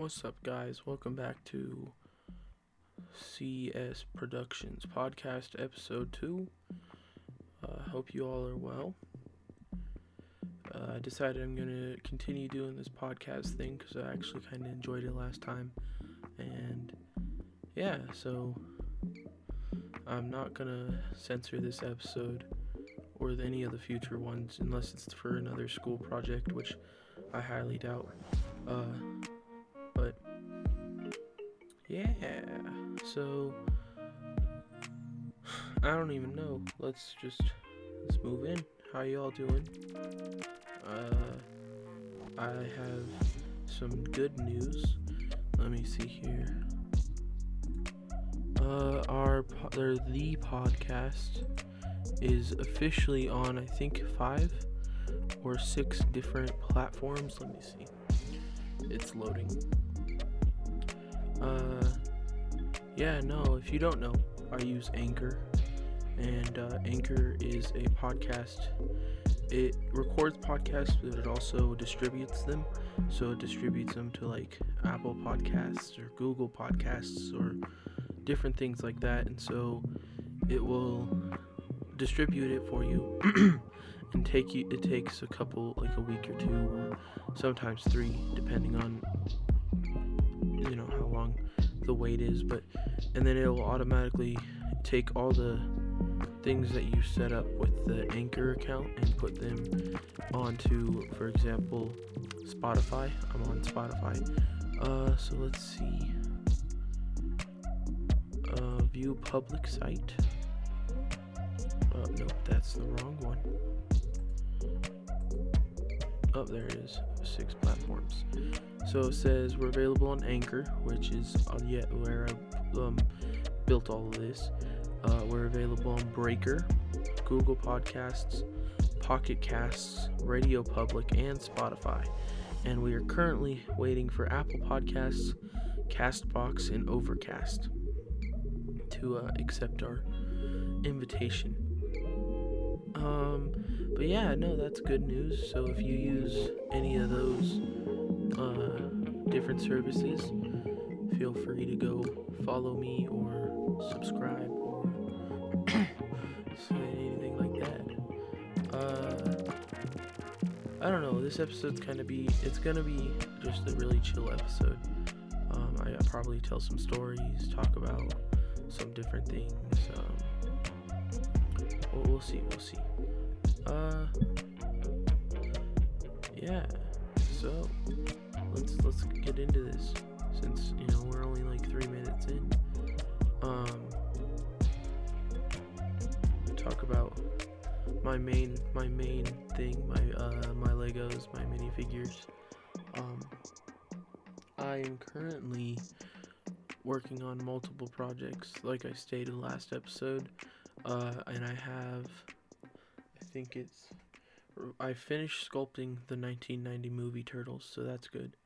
What's up, guys? Welcome back to CS Productions Podcast Episode 2. Uh, hope you all are well. Uh, I decided I'm going to continue doing this podcast thing because I actually kind of enjoyed it last time. And yeah, so I'm not going to censor this episode or any of the future ones unless it's for another school project, which I highly doubt. Uh, yeah, so I don't even know. Let's just let's move in. How y'all doing? Uh, I have some good news. Let me see here. Uh, our po- the podcast is officially on. I think five or six different platforms. Let me see. It's loading. Uh, yeah, no, if you don't know, I use Anchor. And uh, Anchor is a podcast. It records podcasts, but it also distributes them. So it distributes them to like Apple Podcasts or Google Podcasts or different things like that. And so it will distribute it for you and take you it takes a couple like a week or two or sometimes three depending on the weight is but and then it will automatically take all the things that you set up with the anchor account and put them onto for example spotify. I'm on spotify. Uh so let's see. Uh view public site. Oh nope that's the wrong one. Oh there it is six platforms. So it says we're available on anchor which is yet where i um, built all of this. Uh, we're available on breaker google podcasts pocket casts radio public and spotify. And we are currently waiting for apple podcasts castbox and overcast to uh, accept our invitation. Um, but yeah, no, that's good news. So if you use any of those uh, different services, feel free to go follow me or subscribe or say anything like that. Uh, I don't know. This episode's kind of be. It's gonna be just a really chill episode. Um, I, I'll probably tell some stories, talk about some different things. Um, we'll, we'll see. We'll see. Uh, yeah. So let's let's get into this since you know we're only like three minutes in. Um, talk about my main my main thing, my uh my Legos, my minifigures. Um, I am currently working on multiple projects, like I stated last episode, uh, and I have think it's. I finished sculpting the 1990 movie Turtles, so that's good.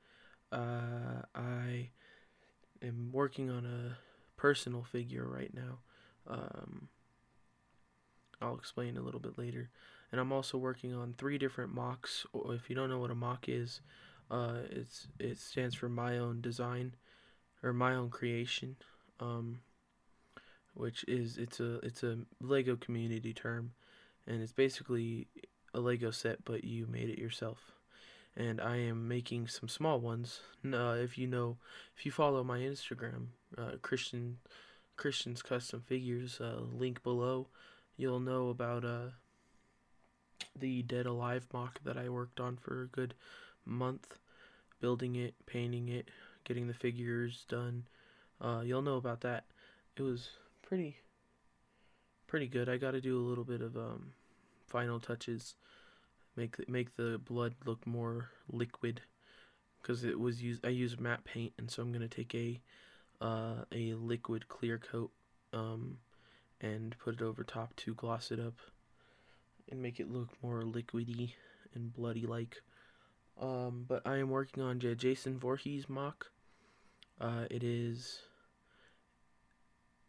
Uh, I am working on a personal figure right now. Um, I'll explain a little bit later. And I'm also working on three different mocks. If you don't know what a mock is, uh, it's it stands for my own design or my own creation. Um, which is it's a it's a Lego community term and it's basically a Lego set, but you made it yourself. And I am making some small ones. Uh, if you know, if you follow my Instagram, uh, Christian Christian's Custom Figures, uh, link below, you'll know about uh, the Dead Alive mock that I worked on for a good month, building it, painting it, getting the figures done. Uh, you'll know about that. It was pretty pretty good. I got to do a little bit of um, final touches, make the, make the blood look more liquid, because it was used. I used matte paint, and so I'm gonna take a uh, a liquid clear coat um, and put it over top to gloss it up and make it look more liquidy and bloody like. Um, but I am working on J- Jason Voorhees mock. Uh, it is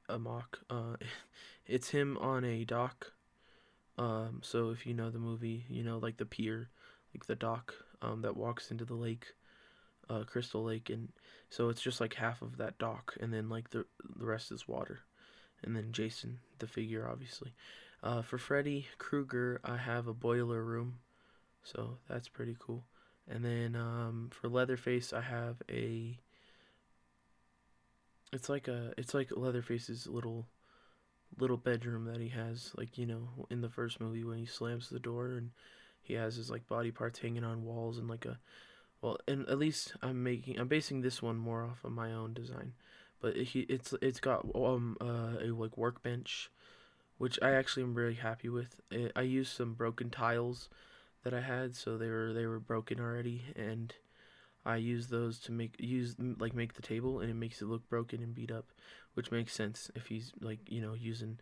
a mock. Uh, it's him on a dock. Um, so if you know the movie, you know like the pier, like the dock um, that walks into the lake. uh, Crystal Lake, and so it's just like half of that dock, and then like the the rest is water, and then Jason, the figure, obviously. Uh, for Freddy Krueger, I have a boiler room, so that's pretty cool. And then um, for Leatherface, I have a. It's like a, it's like Leatherface's little, little bedroom that he has, like you know, in the first movie when he slams the door and he has his like body parts hanging on walls and like a well, and at least I'm making I'm basing this one more off of my own design, but he it's it's got um uh, a like workbench, which I actually am really happy with. I used some broken tiles that I had, so they were they were broken already, and I use those to make use like make the table, and it makes it look broken and beat up, which makes sense if he's like you know using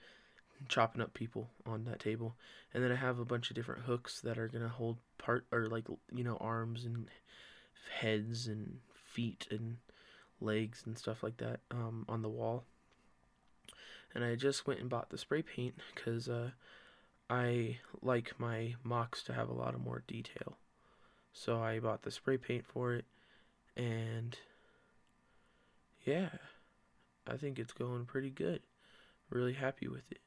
chopping up people on that table. And then I have a bunch of different hooks that are gonna hold part or like you know arms and heads and feet and legs and stuff like that um, on the wall. And I just went and bought the spray paint because uh, I like my mocks to have a lot of more detail. So I bought the spray paint for it, and yeah, I think it's going pretty good. Really happy with it.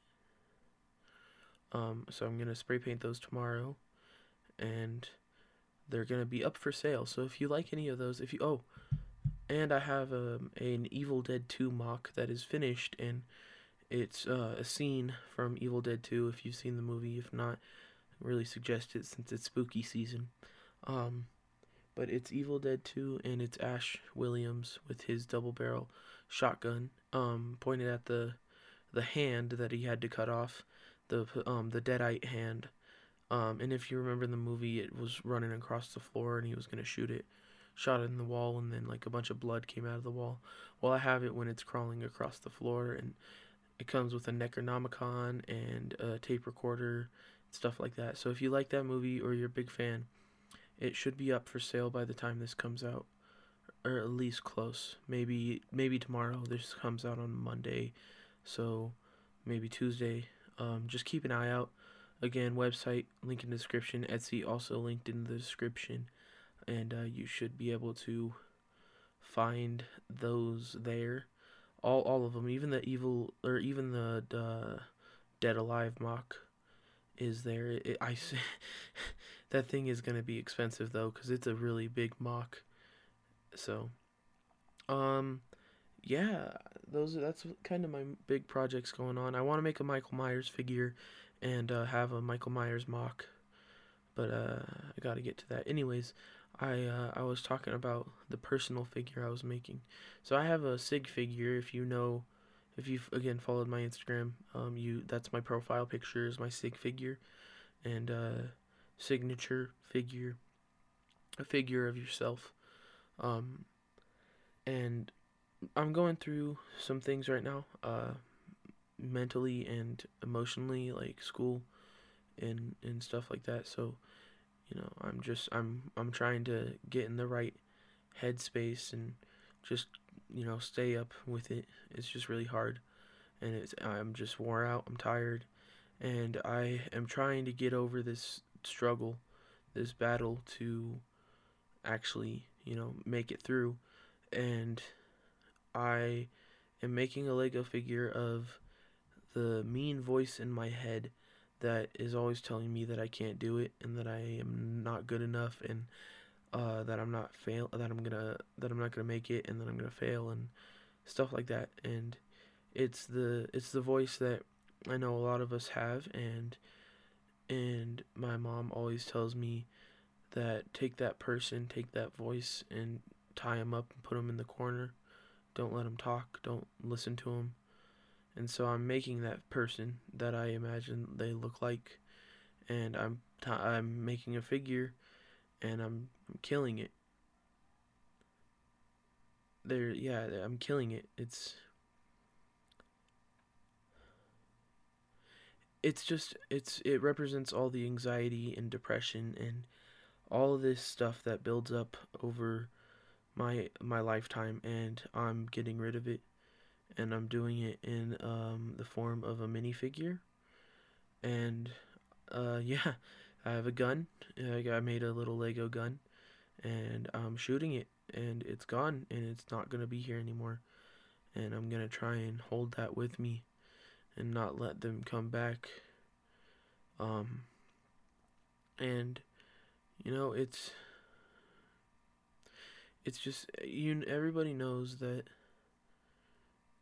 Um, so I'm gonna spray paint those tomorrow, and they're gonna be up for sale. So if you like any of those, if you oh, and I have um, an Evil Dead 2 mock that is finished, and it's uh, a scene from Evil Dead 2. If you've seen the movie, if not, really suggest it since it's spooky season. Um, but it's Evil Dead 2, and it's Ash Williams with his double barrel shotgun um, pointed at the the hand that he had to cut off, the um the deadite hand um, and if you remember in the movie, it was running across the floor and he was going to shoot it. Shot it in the wall and then like a bunch of blood came out of the wall. Well, I have it when it's crawling across the floor and it comes with a Necronomicon and a tape recorder, stuff like that. So if you like that movie or you're a big fan, it should be up for sale by the time this comes out, or at least close. Maybe maybe tomorrow. This comes out on Monday, so maybe Tuesday. Um, just keep an eye out. Again, website link in the description. Etsy also linked in the description, and uh, you should be able to find those there. All all of them, even the evil or even the, Dead Alive mock is there. It, I that thing is gonna be expensive though, cause it's a really big mock. So, um, yeah, those that's kind of my big projects going on. I want to make a Michael Myers figure and uh, have a Michael Myers mock. But uh, I got to get to that. Anyways, I uh, I was talking about the personal figure I was making. So I have a Sig figure. If you know, if you've again followed my Instagram, um, you that's my profile picture is my Sig figure, and uh, signature figure, a figure of yourself, um, and I'm going through some things right now. Uh, mentally and emotionally like school and and stuff like that. So you know i'm just i'm i'm trying to get in the right headspace and just you know stay up with it. It's just really hard and it's i'm just wore out. I'm tired. And i am trying to get over this struggle this battle to actually you know make it through. And i am making a lego figure of the mean voice in my head that is always telling me that I can't do it and that I am not good enough and uh, that I'm not fail that I'm gonna that I'm not gonna make it and that I'm gonna fail and stuff like that. And it's the it's the voice that I know a lot of us have and and my mom always tells me that take that person take that voice and tie him up and put him in the corner don't let him talk don't listen to him and so I'm making that person that I imagine they look like, and I'm t- I'm making a figure, and I'm, I'm killing it. There, yeah, I'm killing it. It's it's just it's it represents all the anxiety and depression and all this stuff that builds up over my my lifetime and I'm getting rid of it and I'm doing it in um, the form of a minifigure. And uh, yeah, I have a gun. I made a little Lego gun, and I'm shooting it. and it's gone and it's not to be here anymore and i'm to try and hold that with me and not let them come back. Um and you know it's it's just you everybody knows that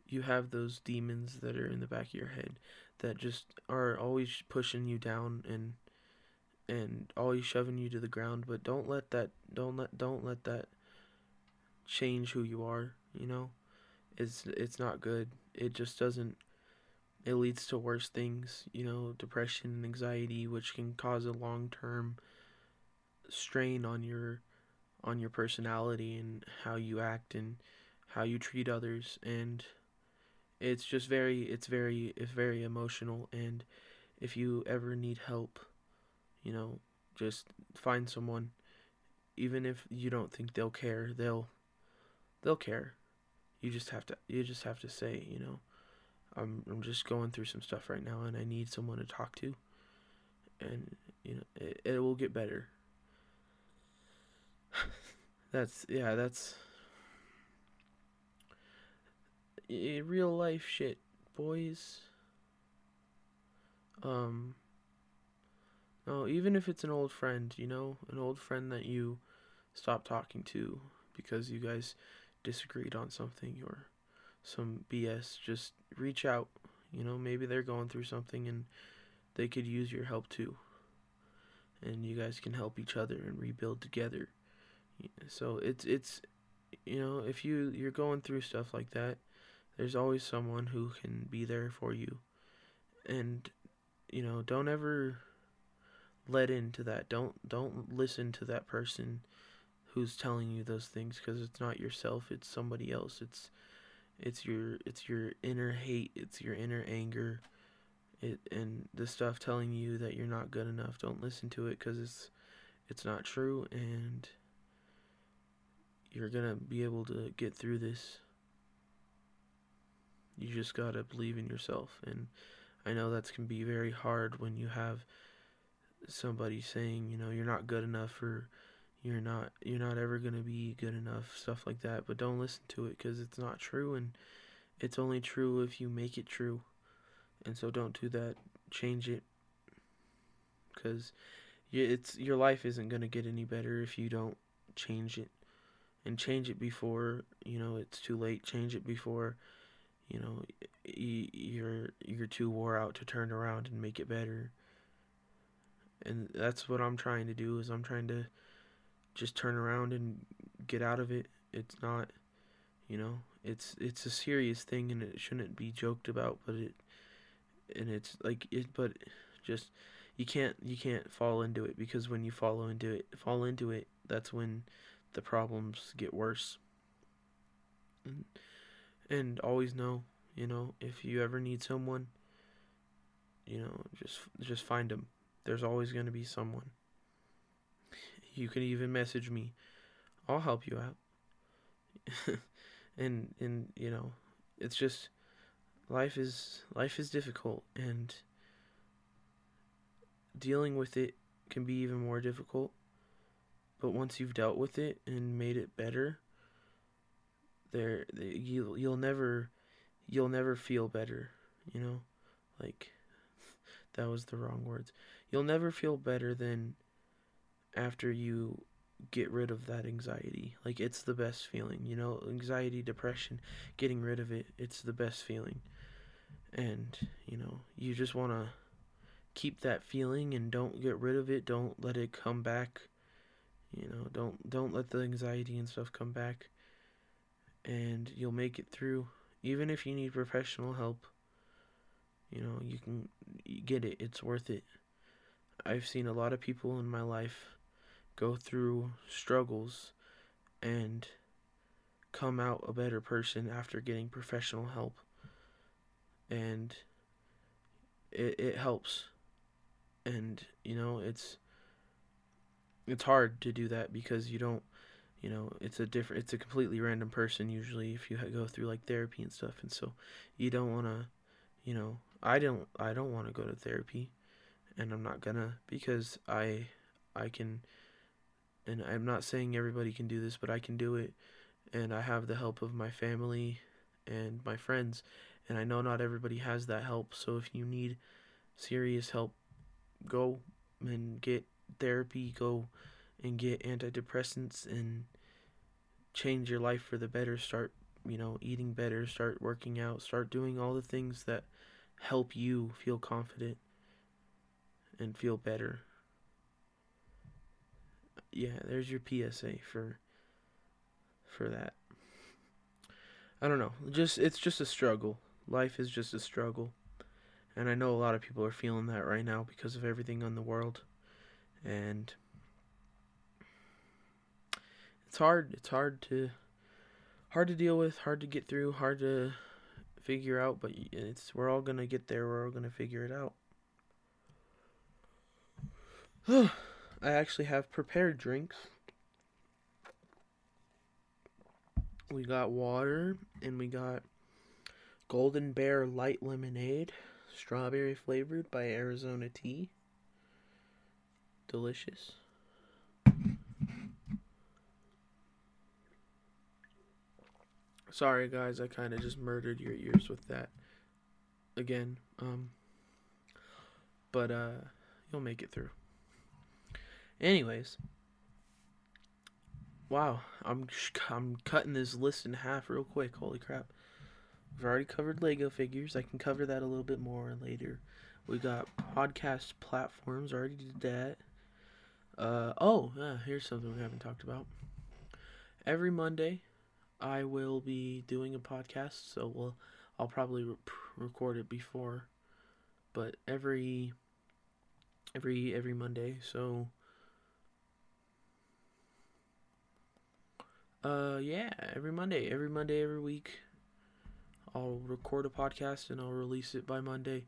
you have those demons that are in the back of your head that just are always pushing you down and and always shoving you to the ground but don't let that don't let don't let that change who you are you know? It's it's not good. It just doesn't it leads to worse things you know depression and anxiety which can cause a long-term strain on your on your personality and how you act and how you treat others. And it's just very it's very it's very emotional. And if you ever need help you know just find someone. Even if you don't think they'll care they'll they'll care. You just have to you just have to say you know i'm i'm just going through some stuff right now and i need someone to talk to and you know it, it will get better that's yeah that's real life shit, boys. Um, no, even if it's an old friend, you know, an old friend that you stopped talking to because you guys disagreed on something or some BS, just reach out. You know, maybe they're going through something and they could use your help too. And you guys can help each other and rebuild together. So it's it's you know, if you you're going through stuff like that, there's always someone who can be there for you. And you know, don't ever let into that. Don't don't listen to that person who's telling you those things because it's not yourself, it's somebody else. It's it's your it's your inner hate, it's your inner anger. It and the stuff telling you that you're not good enough. Don't listen to it cuz it's it's not true and you're going to be able to get through this you just gotta believe in yourself. And I know that can be very hard when you have somebody saying, you know, you're not good enough or you're not you're not ever going to be good enough, stuff like that. But don't listen to it cuz it's not true and it's only true if you make it true. And so don't do that. Change it cuz it's your life isn't going to get any better if you don't change it. And change it before, you know, it's too late. Change it before you know you're you're too wore out to turn around and make it better and that's what i'm trying to do is i'm trying to just turn around and get out of it it's not you know it's it's a serious thing and it shouldn't be joked about but it and it's like it but just you can't you can't fall into it because when you fall into it fall into it that's when the problems get worse and and always know, you know, if you ever need someone, you know, just just find them. There's always going to be someone. You can even message me. I'll help you out. and and you know, it's just life is life is difficult and dealing with it can be even more difficult. But once you've dealt with it and made it better, there you you'll never you'll never feel better, you know? Like that was the wrong words. You'll never feel better than after you get rid of that anxiety. Like it's the best feeling, you know? Anxiety, depression, getting rid of it, it's the best feeling. And, you know, you just want to keep that feeling and don't get rid of it. Don't let it come back. You know, don't don't let the anxiety and stuff come back and you'll make it through. Even if you need professional help, you know, you can get it. It's worth it. I've seen a lot of people in my life go through struggles and come out a better person after getting professional help. And it it helps. And you know, it's it's hard to do that because you don't you know it's a different it's a completely random person usually if you go through like therapy and stuff and so you don't want to you know i don't i don't want to go to therapy and i'm not gonna because i i can and I'm not saying everybody can do this, but I can do it. And I have the help of my family and my friends. And I know not everybody has that help. So if you need serious help, go and get therapy, go and get antidepressants and change your life for the better. Start, you know, eating better, start working out, start doing all the things that help you feel confident and feel better yeah, there's your PSA for for that. I don't know. Just it's just a struggle. Life is just a struggle. And I know a lot of people are feeling that right now because of everything in the world. And it's hard. It's hard to hard to deal with, hard to get through, hard to figure out, but it's we're all going to get there. We're all going to figure it out. I actually have prepared drinks. We got water and we got Golden Bear Light Lemonade, strawberry flavored by Arizona Tea. Delicious. Sorry guys, I kind of just murdered your ears with that again. Um but uh you'll make it through. Anyways, wow, I'm I'm cutting this list in half real quick. Holy crap! We've already covered Lego figures. I can cover that a little bit more later. We got podcast platforms. Already did that. Uh, oh, here's something we haven't talked about. Every Monday, I will be doing a podcast. So we'll, I'll probably re- record it before, but every every every Monday. So Uh, yeah, every Monday, every Monday, every week, I'll record a podcast and I'll release it by Monday,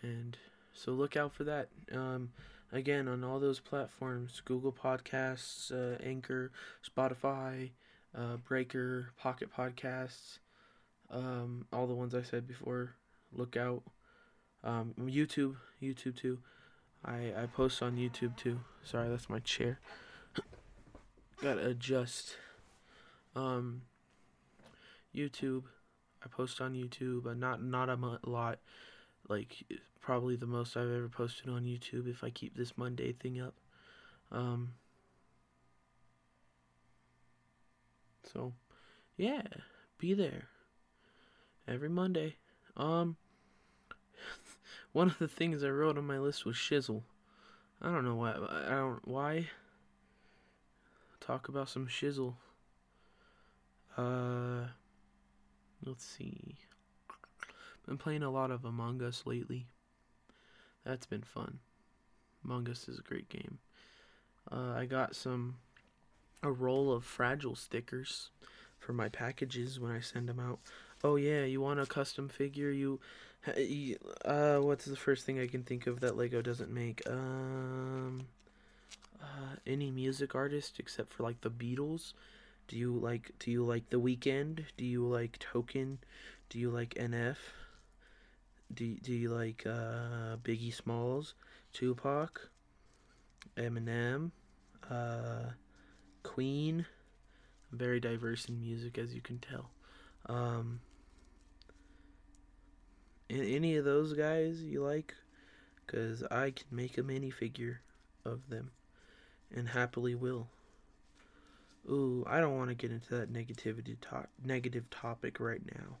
and so look out for that. Um, again, on all those platforms: Google Podcasts, uh, Anchor, Spotify, uh, Breaker, Pocket Podcasts, um, all the ones I said before. Look out. Um, YouTube, YouTube too. I I post on YouTube too. Sorry, that's my chair. Gotta adjust. Um, YouTube, I post on YouTube, but not not a lot. Like probably the most I've ever posted on YouTube if I keep this Monday thing up. Um, so, yeah, be there every Monday. Um, one of the things I wrote on my list was shizzle. I don't know why. I don't why. Talk about some shizzle. Uh, let's see. Been playing a lot of Among Us lately. That's been fun. Among Us is a great game. Uh, I got some a roll of fragile stickers for my packages when I send them out. Oh yeah, you want a custom figure? You, uh, what's the first thing I can think of that Lego doesn't make? Um, uh, any music artist except for like the Beatles. Do you like do you like The Weeknd? Do you like Token? Do you like NF? Do do you like uh, Biggie Smalls, Tupac, Eminem, uh, Queen? very diverse in music, as you can tell. Um, any of those guys you like? Because I can make a minifigure of them, and happily will. Ooh, I don't want to get into that negativity negative topic right now,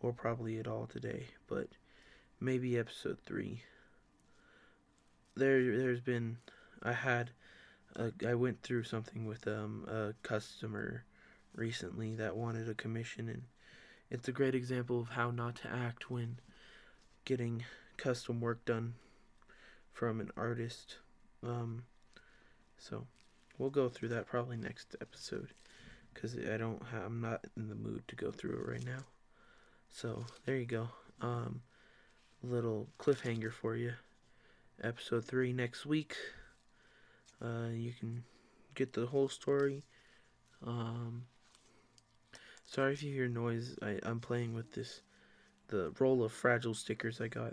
or probably at all today, but maybe episode three. There, there's been, I had, I went through something with um a customer recently that wanted a commission, and it's a great example of how not to act when getting custom work done from an artist. Um, so We'll go through that probably next episode because I don't have, I'm not in the mood to go through it right now. So there you go. Um, little cliffhanger for you. Episode three next week. Uh, you can get the whole story. Um, sorry if you hear noise. I, I'm playing with this, the roll of fragile stickers I got.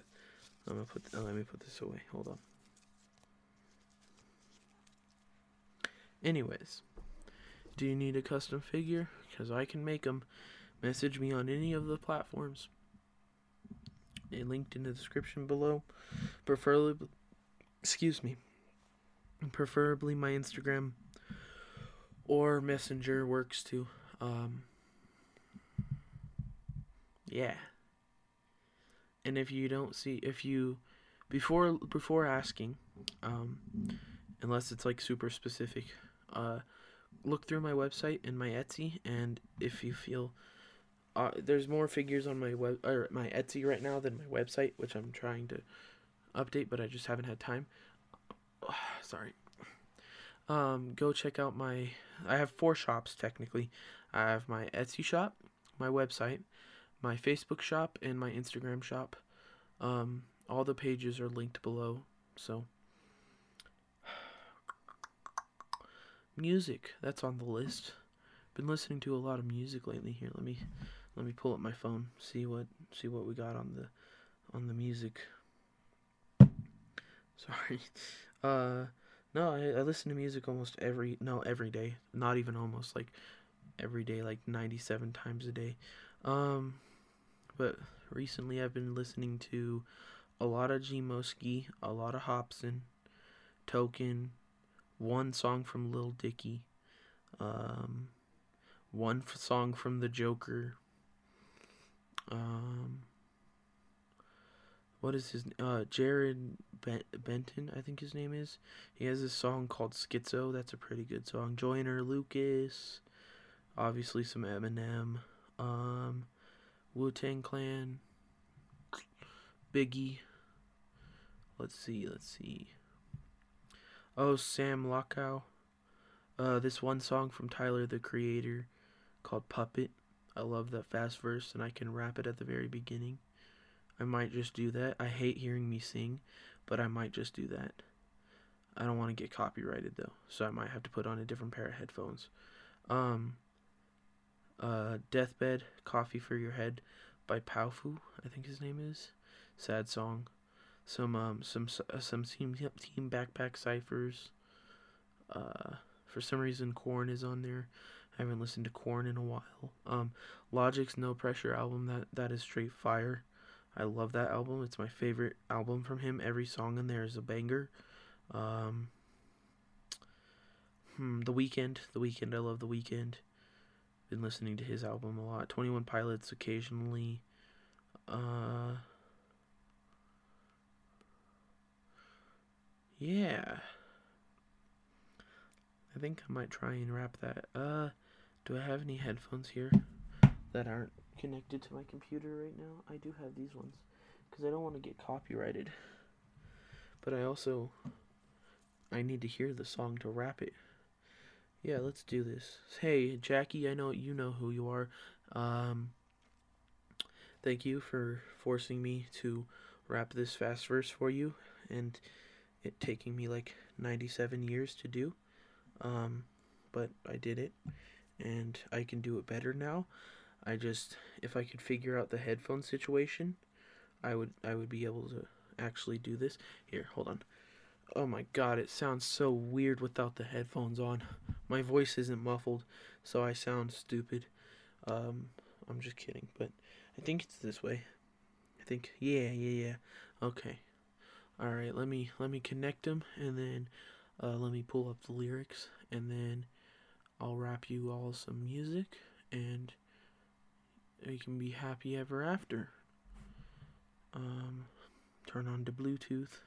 I'm gonna put. Let me put this away. Hold on. Anyways, do you need a custom figure? Because I can make them. Message me on any of the platforms. A linked in the description below. Preferably, excuse me. Preferably my Instagram or Messenger works too. Um, yeah. And if you don't see, if you before before asking, um, unless it's like super specific, uh, look through my website and my Etsy, and if you feel uh, there's more figures on my web or my Etsy right now than my website, which I'm trying to update, but I just haven't had time. sorry. Um, go check out my. I have four shops technically. I have my Etsy shop, my website, my Facebook shop, and my Instagram shop. Um, all the pages are linked below. So, music that's on the list. Been listening to a lot of music lately. Here, let me let me pull up my phone. See what see what we got on the on the music. Sorry. Uh, no, I, I listen to music almost every no every day. Not even almost like every day, like ninety seven times a day. Um, but recently I've been listening to a lot of G Moski, a lot of Hobson, Token, one song from Lil Dicky, um, one f- song from The Joker. Um, what is his uh Jared ben- Benton I think his name is. He has a song called Schizo. That's a pretty good song. Joyner Lucas, obviously some Eminem, um, Wu Tang Clan, Biggie. Let's see, let's see. Oh, Sam Lachow. Uh, this one song from Tyler the Creator called Puppet. I love that fast verse and I can rap it at the very beginning. I might just do that. I hate hearing me sing, but I might just do that. I don't want to get copyrighted though, so I might have to put on a different pair of headphones. Um uh Deathbed Coffee for Your Head by Powfu, I think his name is. Sad song. Some um some uh, some team team backpack ciphers. Uh for some reason Korn is on there. I haven't listened to Korn in a while. Um Logic's No Pressure album that that is straight fire. I love that album. It's my favorite album from him. Every song in there is a banger. Um, hmm, the Weeknd, The Weeknd. I love The Weeknd. Been listening to his album a lot. Twenty One Pilots occasionally. Uh, yeah. I think I might try and rap that. Uh, do I have any headphones here that aren't connected to my computer right now. I do have these ones because I don't want to get copyrighted. But I also I need to hear the song to rap it. Yeah, let's do this. Hey, Jackie, I know you know who you are. Um thank you for forcing me to rap this fast verse for you and it taking me like 97 years to do. Um but I did it and I can do it better now. I just if I could figure out the headphone situation, I would I would be able to actually do this. Here, hold on. Oh my god, it sounds so weird without the headphones on. My voice isn't muffled, so I sound stupid. Um I'm just kidding, but I think it's this way. I think yeah, yeah, yeah. Okay. All right, let me let me connect them and then uh, let me pull up the lyrics and then I'll rap you all some music and you can be happy ever after. Um, turn on the Bluetooth.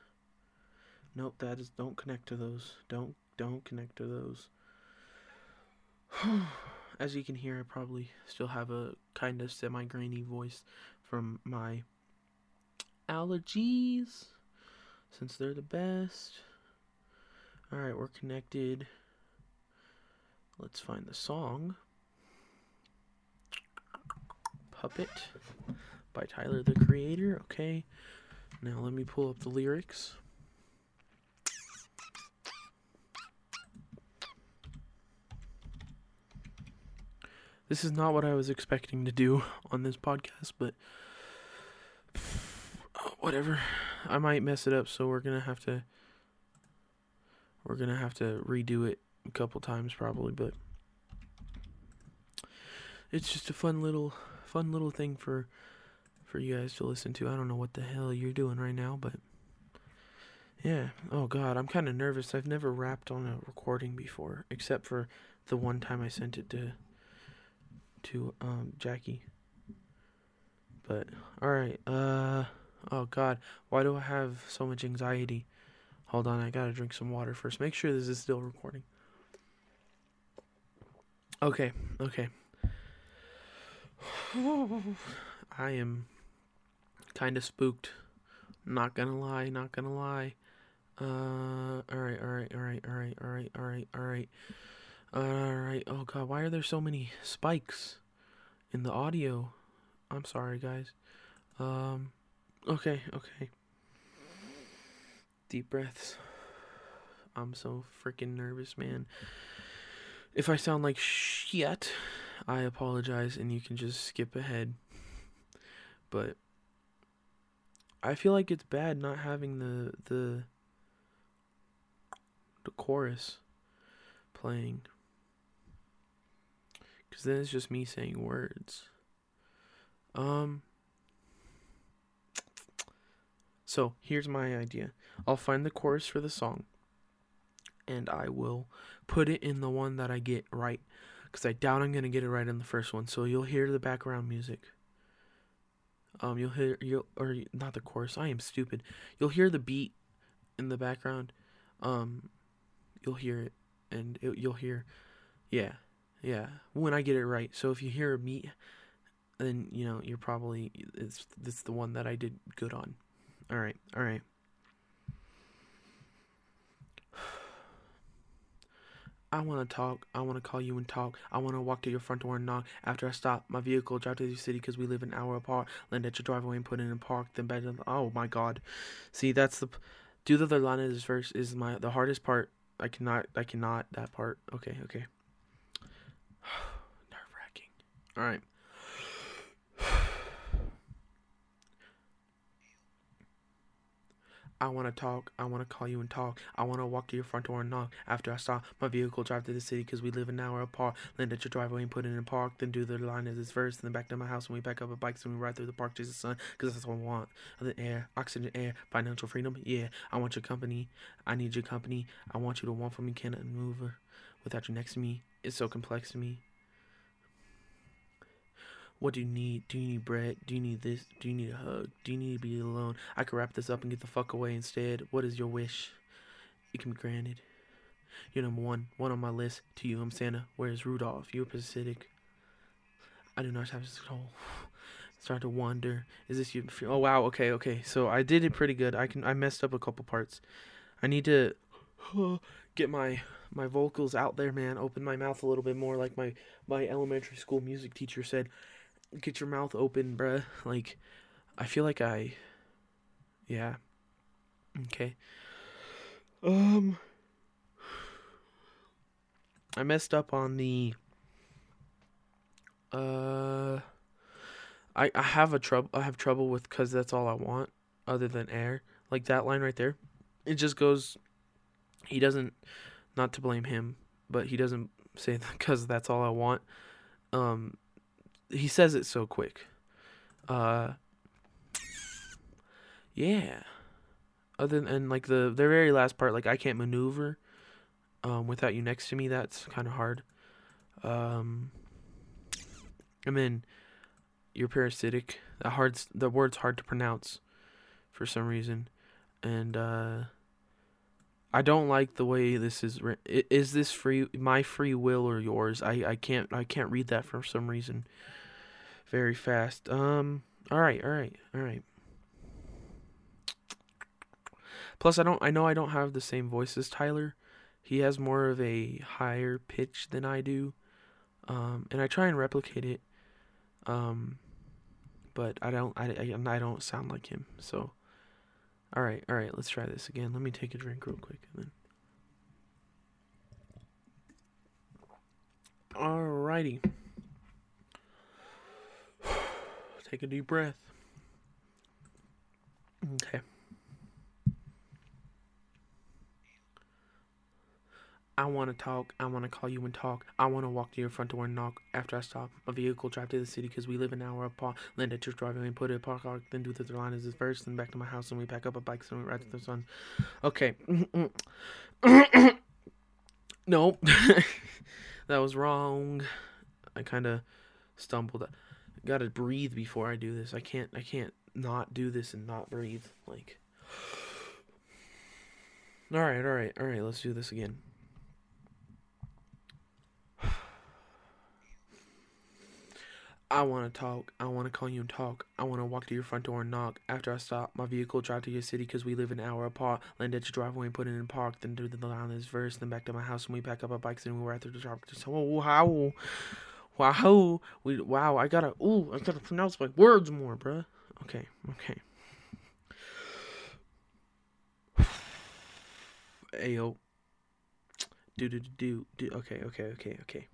Nope, that is don't connect to those. Don't don't connect to those. As you can hear, I probably still have a kind of semi grainy voice from my allergies, since they're the best. Alright, we're connected. Let's find the song. Puppet by Tyler the Creator. Okay. Now let me pull up the lyrics. This is not what I was expecting to do on this podcast, but uh, whatever. I might mess it up, so we're to have to we're to have to redo it a couple times probably, but it's just a fun little fun little thing for for you guys to listen to. I don't know what the hell you're doing right now, but yeah. Oh god, I'm kind of nervous. I've never rapped on a recording before, except for the one time I sent it to to um Jackie. But all right. Uh oh god, why do I have so much anxiety? Hold on, I got to drink some water first. Make sure this is still recording. Okay. Okay. I am kind of spooked. Not gonna lie, not gonna lie. Uh, alright, alright, alright, alright, alright, alright, alright. Alright, oh god, why are there so many spikes in the audio? I'm sorry, guys. Um, okay, okay. Deep breaths. I'm so freaking nervous, man. If I sound like shit, I apologize and you can just skip ahead. But I feel like it's bad not having the the the chorus playing cuz then it's just me saying words. Um So, here's my idea. I'll find the chorus for the song and I will put it in the one that I get right because I doubt I'm gonna get it right in the first one. So you'll hear the background music. Um, you'll hear you'll or not the chorus. I am stupid. You'll hear the beat in the background. Um, you'll hear it, and it, you'll hear, yeah, yeah. When I get it right. So if you hear a beat, then you know you're probably it's it's the one that I did good on. All right, all right. I want to talk. I want to call you and talk. I want to walk to your front door and knock. After I stop my vehicle, drive to the city because we live an hour apart. Land at your driveway and put it in park. Then back to the, oh my god. See, that's the do the other line is first is my the hardest part. I cannot. I cannot that part. Okay. Okay. Nerve wracking. All right. I want to talk. I want to call you and talk. I want to walk to your front door and knock. After I stop my vehicle, drive to the city because we live an hour apart. Land at your driveway and put it in park. Then do the line as its verse. Then back to my house and we pack up a bikes and we ride through the park, chase the sun because that's what I want. The air, oxygen, air, financial freedom. Yeah, I want your company. I need your company. I want you to want for me. Cannot move without you next to me. It's so complex to me. What do you need? Do you need bread? Do you need this? Do you need a hug? Do you need to be alone? I could wrap this up and get the fuck away instead. What is your wish? It can be granted. You're number one, one on my list. To you, I'm Santa. Where's Rudolph? You're Pacific. I do not have soul. Start to wonder. Is this you? Oh wow. Okay. Okay. So I did it pretty good. I can. I messed up a couple parts. I need to get my my vocals out there, man. Open my mouth a little bit more, like my my elementary school music teacher said get your mouth open, bruh. Like, I feel like I. Yeah. Okay. Um. I messed up on the. Uh. I, I have a trouble I have trouble with cuz that's all I want other than air like that line right there it just goes he doesn't not to blame him but he doesn't say cuz that's all I want um he says it so quick. Uh, yeah. Other than like the the very last part, like I can't maneuver, um, without you next to me. That's kind of hard. Um, and then you're parasitic. The hard the word's hard to pronounce, for some reason, and uh. I don't like the way this is. Is this free my free will or yours? I, I can't I can't read that for some reason very fast. Um all right, all right, all right. Plus I don't I know I don't have the same voice as Tyler. He has more of a higher pitch than I do. Um and I try and replicate it. Um but I don't I, I, I don't sound like him. So all right, all right, let's try this again. Let me take a drink real quick and then Alrighty. Take a deep breath. Okay. I want to talk. I want to call you and talk. I want to walk to your front door and knock. After I stop my vehicle, drive to the city because we live an hour apart. Land at your driveway and put it in park. Then do the other line as this first, then back to my house and we pack up our bikes and we ride to the sun. Okay. nope. that was wrong. I kind of stumbled. Gotta breathe before I do this. I can't. I can't not do this and not breathe. Like. All right. All right. All right. Let's do this again. I want to talk. I want to call you and talk. I want to walk to your front door and knock. After I stop my vehicle, drive to your city because we live an hour apart. Land at your driveway and put it in park. Then do the line this verse. Then back to my house and we pack up our bikes and we ride through the shop. Oh, wow. Wow. We, wow. I gotta, ooh, I gotta pronounce my words more, bruh. Okay. Okay. Ayo. Do, do, do, do. Okay, okay, okay, okay.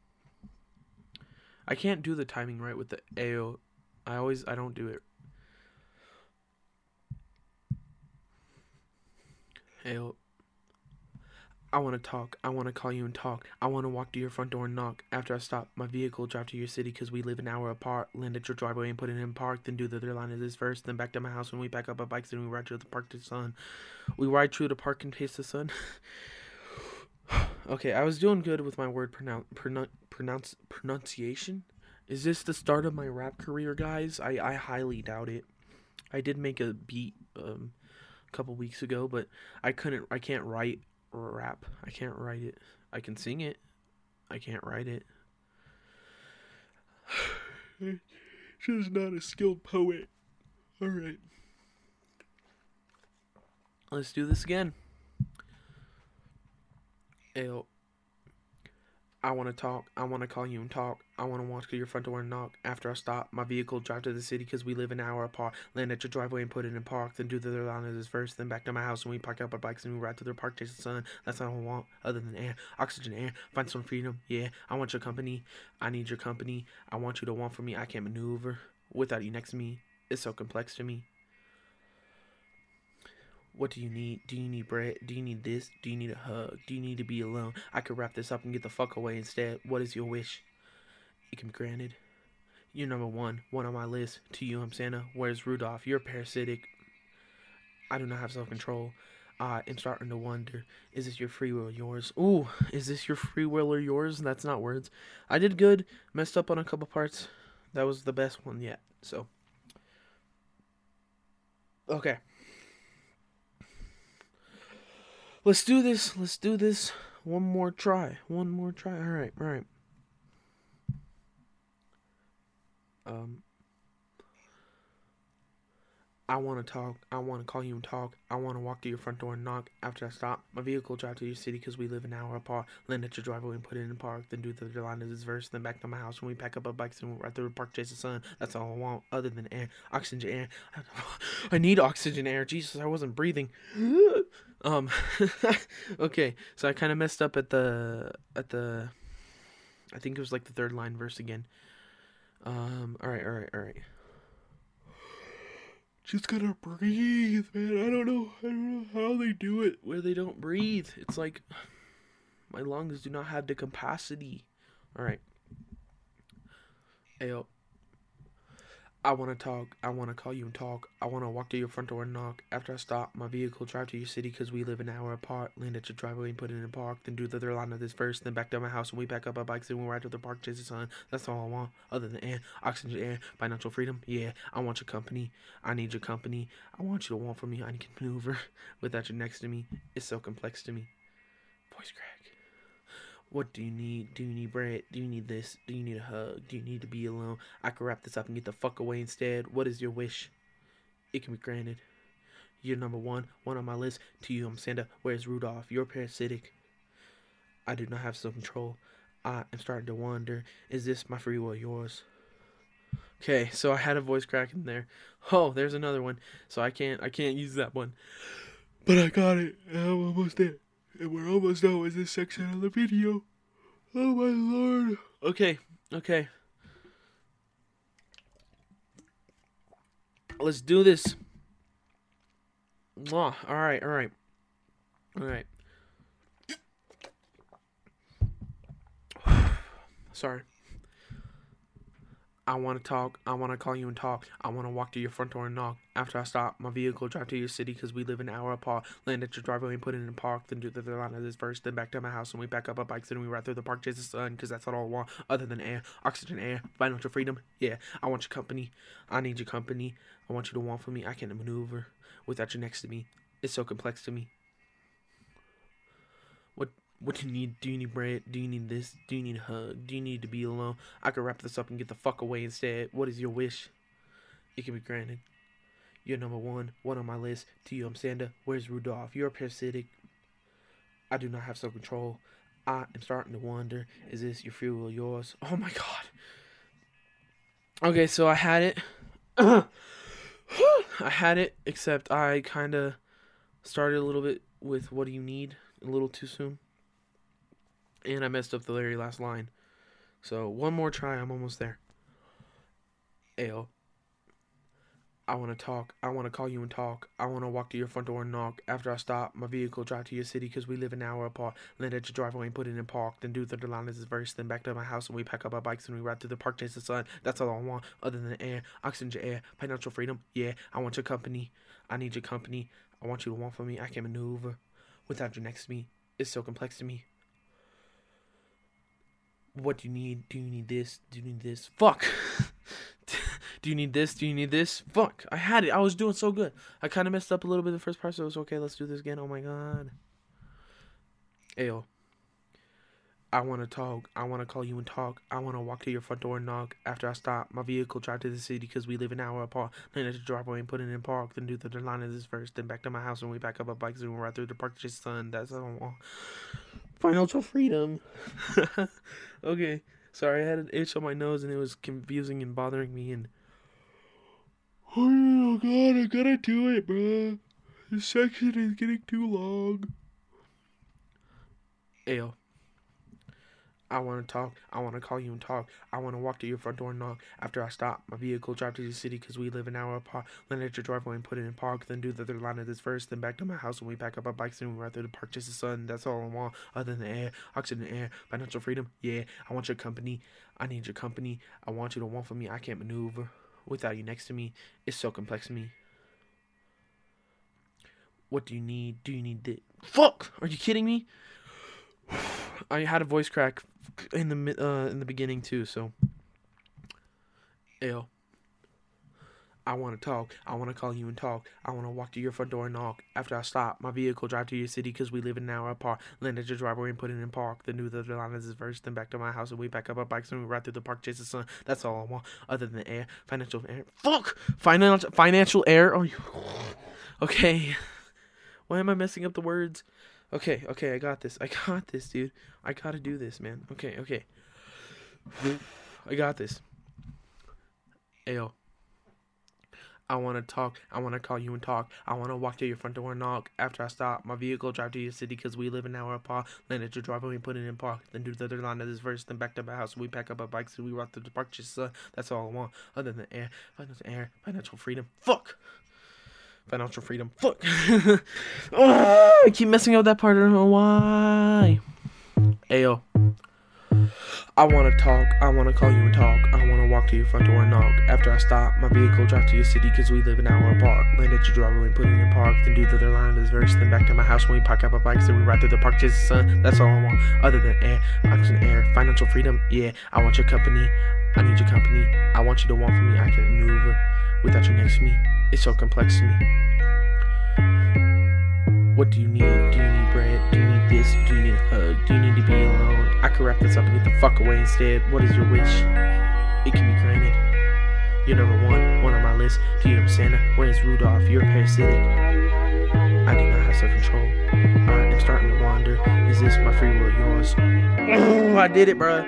I can't do the timing right with the AO. I always I don't do it. AO. I want to talk. I want to call you and talk. I want to walk to your front door and knock. After I stop my vehicle, drive to your city because we live an hour apart. Land at your driveway and put it in park. Then do the other line of this first. Then back to my house when we pack up our bikes and we ride to the park to the sun. We ride through the park and taste the sun. okay, I was doing good with my word pronoun- pronoun- pronounce pronunciation. Is this the start of my rap career, guys? I, I highly doubt it. I did make a beat um, a couple weeks ago, but I couldn't. I can't write rap. I can't write it. I can sing it. I can't write it. She's not a skilled poet. All right. Let's do this again. Ayo. I want to talk. I want to call you and talk. I want to walk to your front door and knock. After I stop my vehicle, drive to the city because we live an hour apart. Land at your driveway and put it in park. Then do the other line of this first. Then back to my house and we park up our bikes and we ride to the park, chase the sun. That's all I want, other than air, oxygen, air. Find some freedom. Yeah, I want your company. I need your company. I want you to want for me. I can't maneuver without you next to me. It's so complex to me. What do you need? Do you need bread? Do you need this? Do you need a hug? Do you need to be alone? I could wrap this up and get the fuck away instead. What is your wish? It can be granted. You're number one, one on my list. To you, I'm Santa. Where's Rudolph? You're parasitic. I do not have self control. I am starting to wonder is this your free will yours? Ooh, is this your free will or yours? That's not words. I did good, messed up on a couple parts. That was the best one yet. So, okay. Let's do this. Let's do this. One more try. One more try. All right. All right. Um I want to talk. I want to call you and talk. I want to walk to your front door and knock. After I stop my vehicle, drive to your city because we live an hour apart. Land at your driveway and put it in the park. Then do the line of this verse. Then back to my house when we pack up our bikes and ride through the park, chase the sun. That's all I want, other than air, oxygen, air. I need oxygen, air. Jesus, I wasn't breathing. um, okay, so I kind of messed up at the at the. I think it was like the third line verse again. Um. All right. All right. All right just gotta breathe, man. I don't know. I don't know how they do it where they don't breathe. It's like my lungs do not have the capacity. All right. Ayo. I want to talk. I want to call you and talk. I want to walk to your front door and knock. After I stop my vehicle, drive to your city because we live an hour apart. Land at your driveway and put it in a park. Then do the other line of this first. Then back to my house and we pack up our bikes and we ride to the park, chase the sun. That's all I want. Other than air, oxygen, air, financial freedom. Yeah, I want your company. I need your company. I want you to want for me. I can maneuver without you next to me. It's so complex to me. Voice crack. What do you need? Do you need bread? Do you need this? Do you need a hug? Do you need to be alone? I can wrap this up and get the fuck away instead. What is your wish? It can be granted. You're number one, one on my list. To you, I'm Santa. Where's Rudolph? You're parasitic. I do not have self control. I am starting to wonder is this my free will yours? Okay, so I had a voice crack in there. Oh, there's another one. So I can't I can't use that one. But I got it. I'm almost there. And we're almost done with this section of the video. Oh my lord. Okay, okay. Let's do this. Oh, alright, alright. Alright. Sorry. I want to talk. I want to call you and talk. I want to walk to your front door and knock. After I stop my vehicle, drive to your city because we live an hour apart. Land at your driveway and put it in park. Then do the other line of this verse. Then back to my house and we back up our bikes and we ride through the park, chase the sun because that's all I want. Other than air, oxygen, air, financial freedom. Yeah, I want your company. I need your company. I want you to want for me. I can't maneuver without you next to me. It's so complex to me. What do you need? Do you need bread? Do you need this? Do you need a hug? Do you need to be alone? I could wrap this up and get the fuck away instead. What is your wish? It can be granted. You're number one, one on my list. To you, I'm Santa. Where's Rudolph? You're parasitic. I do not have self control. I am starting to wonder is this your free will, yours? Oh my god. Okay, so I had it. I had it, except I kind of started a little bit with what do you need a little too soon. And I messed up the very last line. So one more try, I'm almost there. Ale. I want to talk. I want to call you and talk. I want to walk to your front door and knock. After I stop my vehicle, drive to your city because we live an hour apart. Land at your driveway and put it in park. Then do the line as verse. Then back to my house and we pack up our bikes and we ride through the park, chase the sun. That's all I want. Other than air, oxygen, air, financial freedom. Yeah, I want your company. I need your company. I want you to want for me. I can maneuver without you next to me. It's so complex to me. What do you need? Do you need this? Do you need this? Fuck. do you need this? Do you need this? Fuck. I had it. I was doing so good. I kind of messed up a little bit in the first part, so it was okay. Let's do this again. Oh my god. Ayo. I want to talk. I want to call you and talk. I want to walk to your front door and knock. After I stop my vehicle, drive to the city because we live an hour apart. Then at the driveway and put it in park. Then do the line of this first. Then back to my house and we back up our bikes and we ride through the park the sun. That's all I want. Financial freedom. okay. Sorry, I had an itch on my nose and it was confusing and bothering me. And oh god, I gotta do it, bro. This section is getting too long. Ayo. I want to talk. I want to call you and talk. I want to walk to your front door and knock. After I stop my vehicle, drive to the city because we live an hour apart. Land at your driveway and put it in park. Then do the other line of this verse. Then back to my house and we pack up our bikes and we ride through the park, just the sun. That's all I want. Other than air, oxygen, air, financial freedom. Yeah, I want your company. I need your company. I want you to want for me. I can't maneuver without you next to me. It's so complex to me. What do you need? Do you need this? Fuck! Are you kidding me? I had a voice crack in the uh, in the beginning too, so. Ew. I want to talk. I want to call you and talk. I want to walk to your front door and knock. After I stop my vehicle, drive to your city because we live in an hour apart. Land at your driveway and put it in park. Then do the line as verse. Then back to my house and we back up our bikes and we ride through the park, chase the sun. That's all I want. Other than air, financial air. Fuck! Financial financial air. Oh, you. Okay. Why am I messing up the words? Okay, okay, I got this. I got this, dude. I gotta do this, man. Okay, okay. I got this. Ayo. I want to talk. I want to call you and talk. I want to walk to your front door and knock. After I stop my vehicle, drive to your city because we live an hour apart. Land at your driveway and put it in park. Then do the other line of this verse. Then back to my house. We pack up our bikes and we rock to the park. Just uh, that's all I want. Other than air, financial air, financial freedom. Fuck financial freedom. Fuck. oh, I keep messing up that part. I don't know why. Ayo. I want to talk. I want to call you and talk. I want to walk to your front door and knock. After I stop my vehicle, drive to your city because we live an hour apart. Land at your driveway and put it in park. Then do the other line of this verse. Then back to my house when we park up our bikes. Then we ride through the park, the sun. That's all I want. Other than air, oxygen, air, financial freedom. Yeah, I want your company. I need your company. I want you to want for me. I can maneuver without you next to me. It's so complex to me. What do you need? Do you need bread? Do you need this? Do you need a hug? Do you need to be alone? I could wrap this up and get the fuck away instead. What is your wish? It can be granted. You're number one, one on my list. Do you, I'm Santa. Where's Rudolph? You're parasitic. I do not have self control. I am starting to wander. Is this my free will, yours? Oh, I did it, bruh.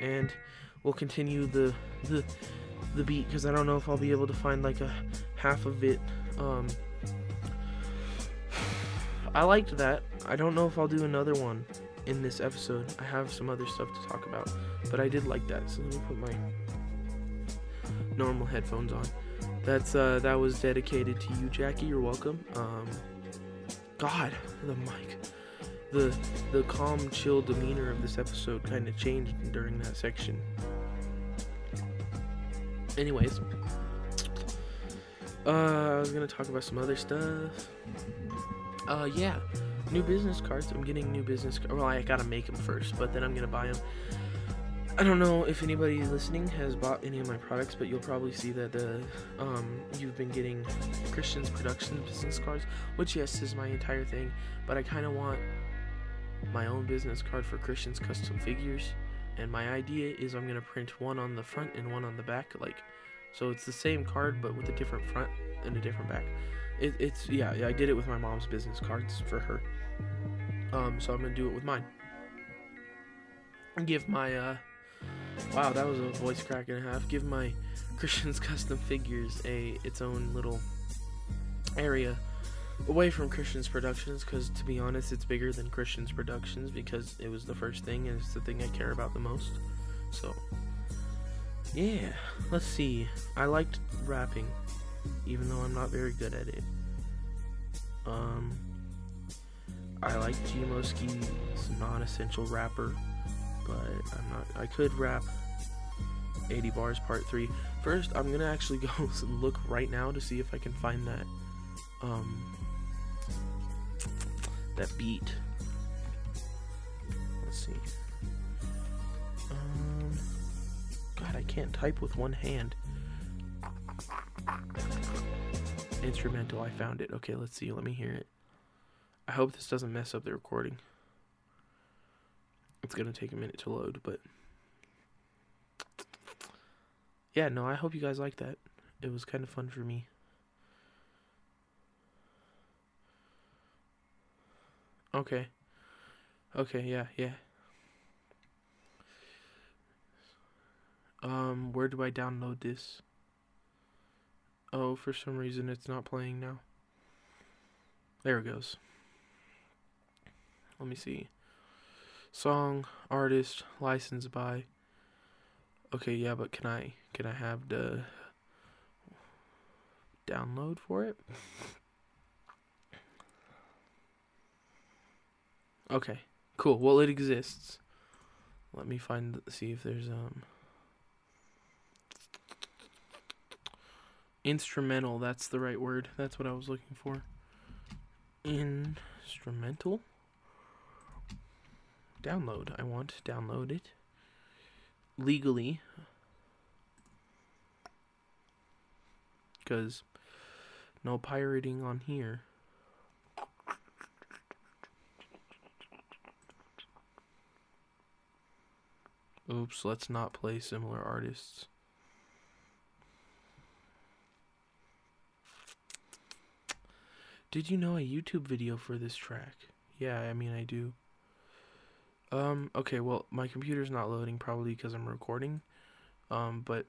And we'll continue the the the beat because I don't know if I'll be able to find like a half of it. Um, I liked that. I don't know if I'll do another one in this episode. I have some other stuff to talk about, but I did like that. So let me put my normal headphones on. That's uh, that was dedicated to you, Jackie. You're welcome. Um, God, the mic. the the calm, chill demeanor of this episode kind of changed during that section. Anyways, uh, I was gonna talk about some other stuff. Uh, yeah, new business cards. I'm getting new business. Well, I gotta make them first, but then I'm gonna buy them. I don't know if anybody listening has bought any of my products, but you'll probably see that the um, you've been getting Christian's production business cards, which yes is my entire thing. But I kind of want my own business card for Christian's custom figures, and my idea is I'm gonna print one on the front and one on the back, like so it's the same card but with a different front and a different back. It, it's yeah, I did it with my mom's business cards for her. Um, so I'm gonna do it with mine. Give my uh Wow, that was a voice crack and a half. Give my Christian's custom figures a its own little area away from Christian's Productions because to be honest, it's bigger than Christian's Productions because it was the first thing and it's the thing I care about the most. So, yeah, let's see. I liked rapping, even though I'm not very good at it. Um, I like Gmoski's non-essential rapper but I'm not. I could rap 80 bars part three. First, I'm gonna actually go look right now to see if I can find that um that beat. Let's see. Um, God, I can't type with one hand. Instrumental, I found it. Okay, let's see. Let me hear it. I hope this doesn't mess up the recording. It's gonna take a minute to load, but yeah, no, I hope you guys like that. It was kind of fun for me. Okay. Okay, yeah, yeah. Um, where do I download this? Oh, for some reason it's not playing now. There it goes. Let me see. Song, artist, licensed by. Okay, yeah, but can I can I have the download for it? Okay, cool. Well, it exists. Let me find see if there's um instrumental. That's the right word. That's what I was looking for. Instrumental download. I want download it legally because no pirating on here. Oops, let's not play similar artists. Did you know a YouTube video for this track? Yeah, I mean I do. Um, okay, well, my computer's not loading probably because I'm recording. Um, but.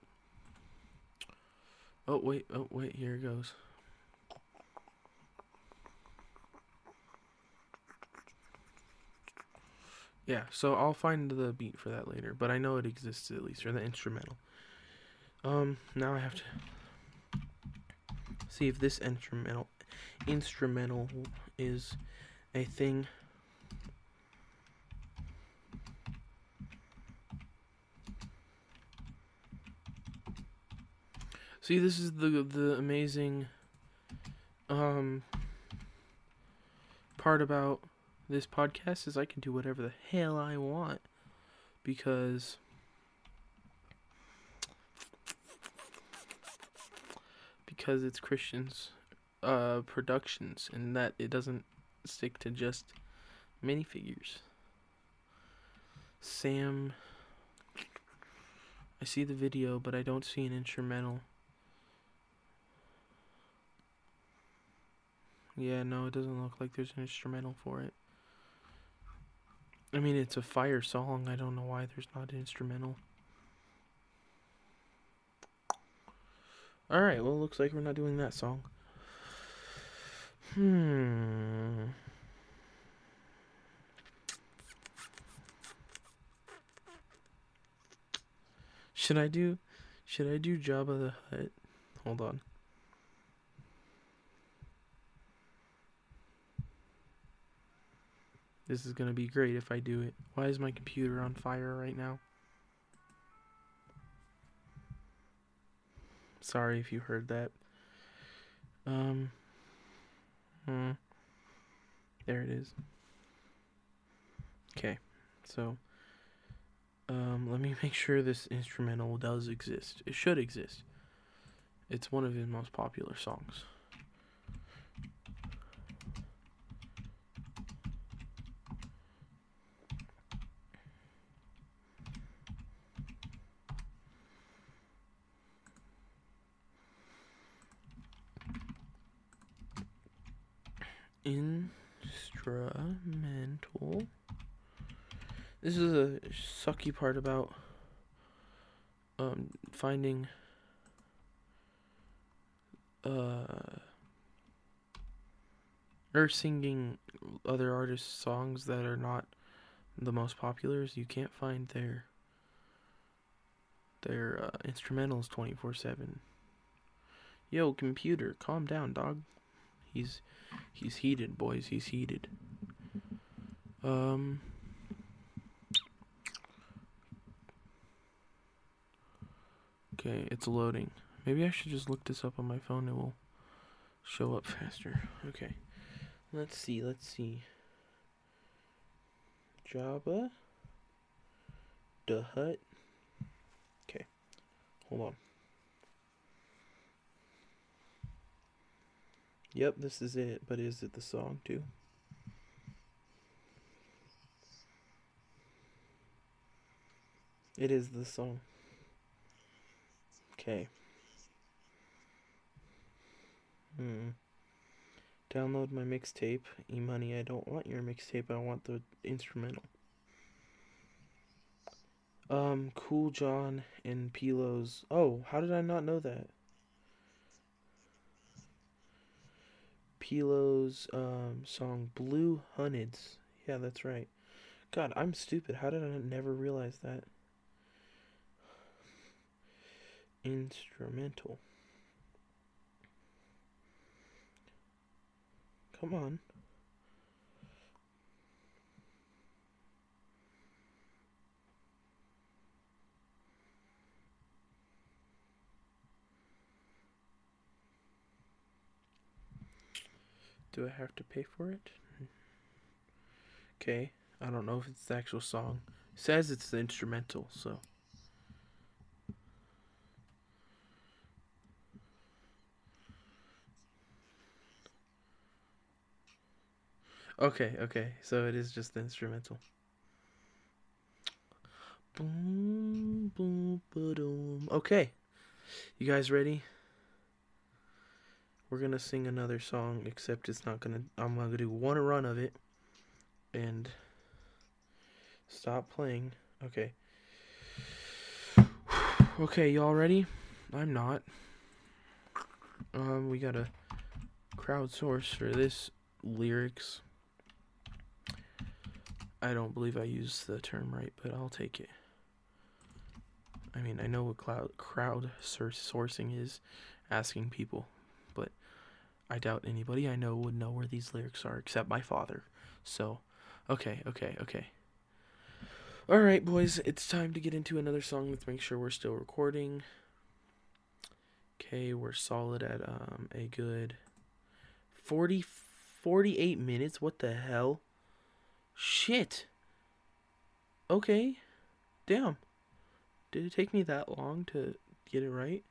Oh, wait, oh, wait, here it goes. Yeah, so I'll find the beat for that later, but I know it exists at least, or the instrumental. Um, now I have to see if this instrumental instrumental is a thing See, this is the the amazing um part about this podcast is I can do whatever the hell I want because because it's Christians uh productions and that it doesn't stick to just minifigures. Sam I see the video but I don't see an instrumental. Yeah, no, it doesn't look like there's an instrumental for it. I mean, it's a fire song. I don't know why there's not an instrumental. Alright, well, looks like we're not doing that song. Hmm. Should I do should I do Jabba the Hutt? Hold on. This is gonna be great if I do it. Why is my computer on fire right now? Sorry if you heard that. Um. Hmm. There it is. Okay, so. Um, let me make sure this instrumental does exist. It should exist. It's one of his most popular songs. Instrumental. This is a sucky part about um, finding uh, or singing other artists' songs that are not the most popular. is You can't find their their uh, instrumentals twenty four seven. Yo, computer, calm down, dog. He's he's heated, boys. He's heated. Um. Okay, it's loading. Maybe I should just look this up on my phone. It will show up faster. Okay. Let's see. Let's see. Jabba. The Hutt. Okay. Hold on. Yep, this is it. But is it the song too? It is the song. Okay. Hmm. Download my mixtape. E money, I don't want your mixtape. I want the instrumental. Um, Cool John and Pilo's. Oh, how did I not know that? Pilo's um song Blue Hunnids. Yeah, that's right. God, I'm stupid. How did I never realize that? Instrumental. Come on. Do I have to pay for it? Hmm. Okay. I don't know if it's the actual song. It says it's the instrumental, so. Okay, okay. So it is just the instrumental. Boom, boom. Okay. You guys ready? We're gonna sing another song, except it's not gonna. I'm gonna do one run of it, and stop playing. Okay. okay, y'all ready? I'm not. Um, we gotta crowdsource for this lyrics. I don't believe I used the term right, but I'll take it. I mean, I know what cloud crowd sourcing is, asking people, but I doubt anybody I know would know where these lyrics are except my father. So, okay, okay, okay. All right, boys, it's time to get into another song. Let's make sure we're still recording. Okay, we're solid at um a good 40 48 minutes. What the hell? Shit. Okay. Damn. Did it take me that long to get it right?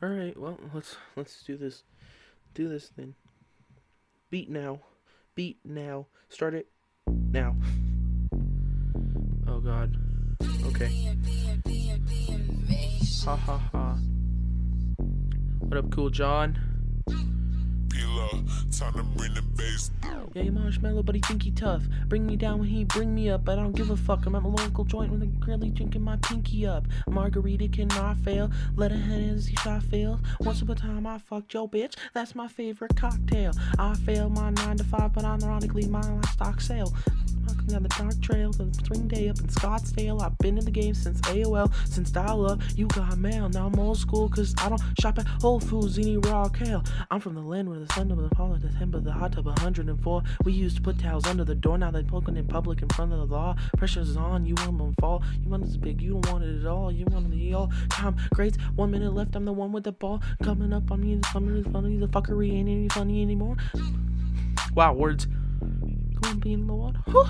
All right. Well, let's let's do this. Do this then. Beat now. Beat now. Start it now. Oh god. Okay. Ha ha ha. What up, cool John? Time to bring the bass. Yeah, marshmallow, but he think he tough. Bring me down when he bring me up, I don't give a fuck. I'm at my local joint with a girlie drinking my pinky up. Margarita cannot fail. Let a Hennessy shot fail. Once upon a time I fucked your bitch. That's my favorite cocktail. I fail my nine to five, but ironically my stock sale. Walking down the dark trails on the spring day up in Scottsdale. I've been in the game since AOL, since dial up. You got mail, now I'm old school cause I don't shop at Whole Foods, any raw kale. I'm from the land where the sun the fall, the December, the hot tub 104. We used to put towels under the door, now they're poking in public in front of the law. Pressure's on, you want them to fall. You want us big, you don't want it at all. You want it all. Time greats, one minute left, I'm the one with the ball. Coming up on me, something is funny, the fuckery ain't any funny anymore. Wow, words. Being Lord. Whew.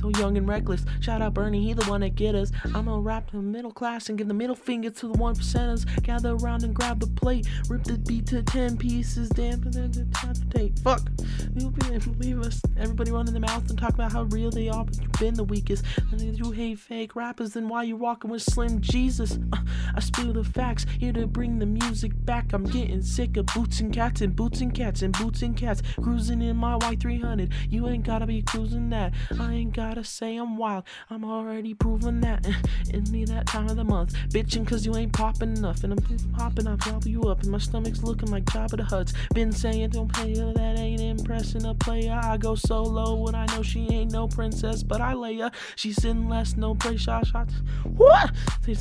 So young and reckless. Shout out Bernie, he the one that get us. I'm gonna rap the middle class and give the middle finger to the one percenters. Gather around and grab the plate. Rip the beat to ten pieces. Damn. Fuck. You believe us. Everybody running their mouth and talk about how real they are, but you've been the weakest. And if you hate fake rappers, then why you walking with Slim Jesus? Uh, I spill the facts, here to bring the music back. I'm getting sick of boots and cats and boots and cats and boots and cats. Cruising in my Y300. You ain't gotta be cruising that. I ain't gotta say I'm wild. I'm already proving that. In me that time of the month. Bitching cause you ain't popping enough. And I'm popping, I'll prop you up. And my stomach's looking like Jabba the Hutt's. Been saying don't play her, that ain't impressing a player. I go solo when I know she ain't no princess, but I lay her. She's in less, no play shot shots. What? Think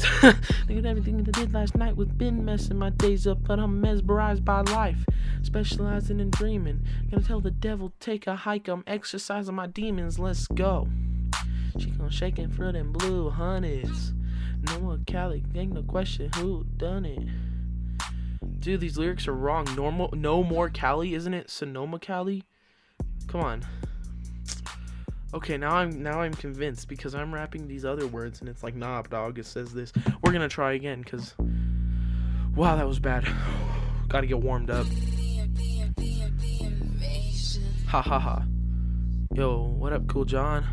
of everything that I did last night with been messing my days up, but I'm mesmerized by life. Specializing in dreaming. Gonna tell the devil, take a hike. I'm exercising my demons. Let's go. She gon' shaking for and blue honeys. No more Cali, ain't no question who done it. Dude, these lyrics are wrong. Normal, no more Cali, isn't it? Sonoma Cali. Come on. Okay, now I'm now I'm convinced because I'm rapping these other words and it's like, nah, dog. It says this. We're gonna try again because, wow, that was bad. Got to get warmed up. Ha ha ha. Yo, what up, Cool John?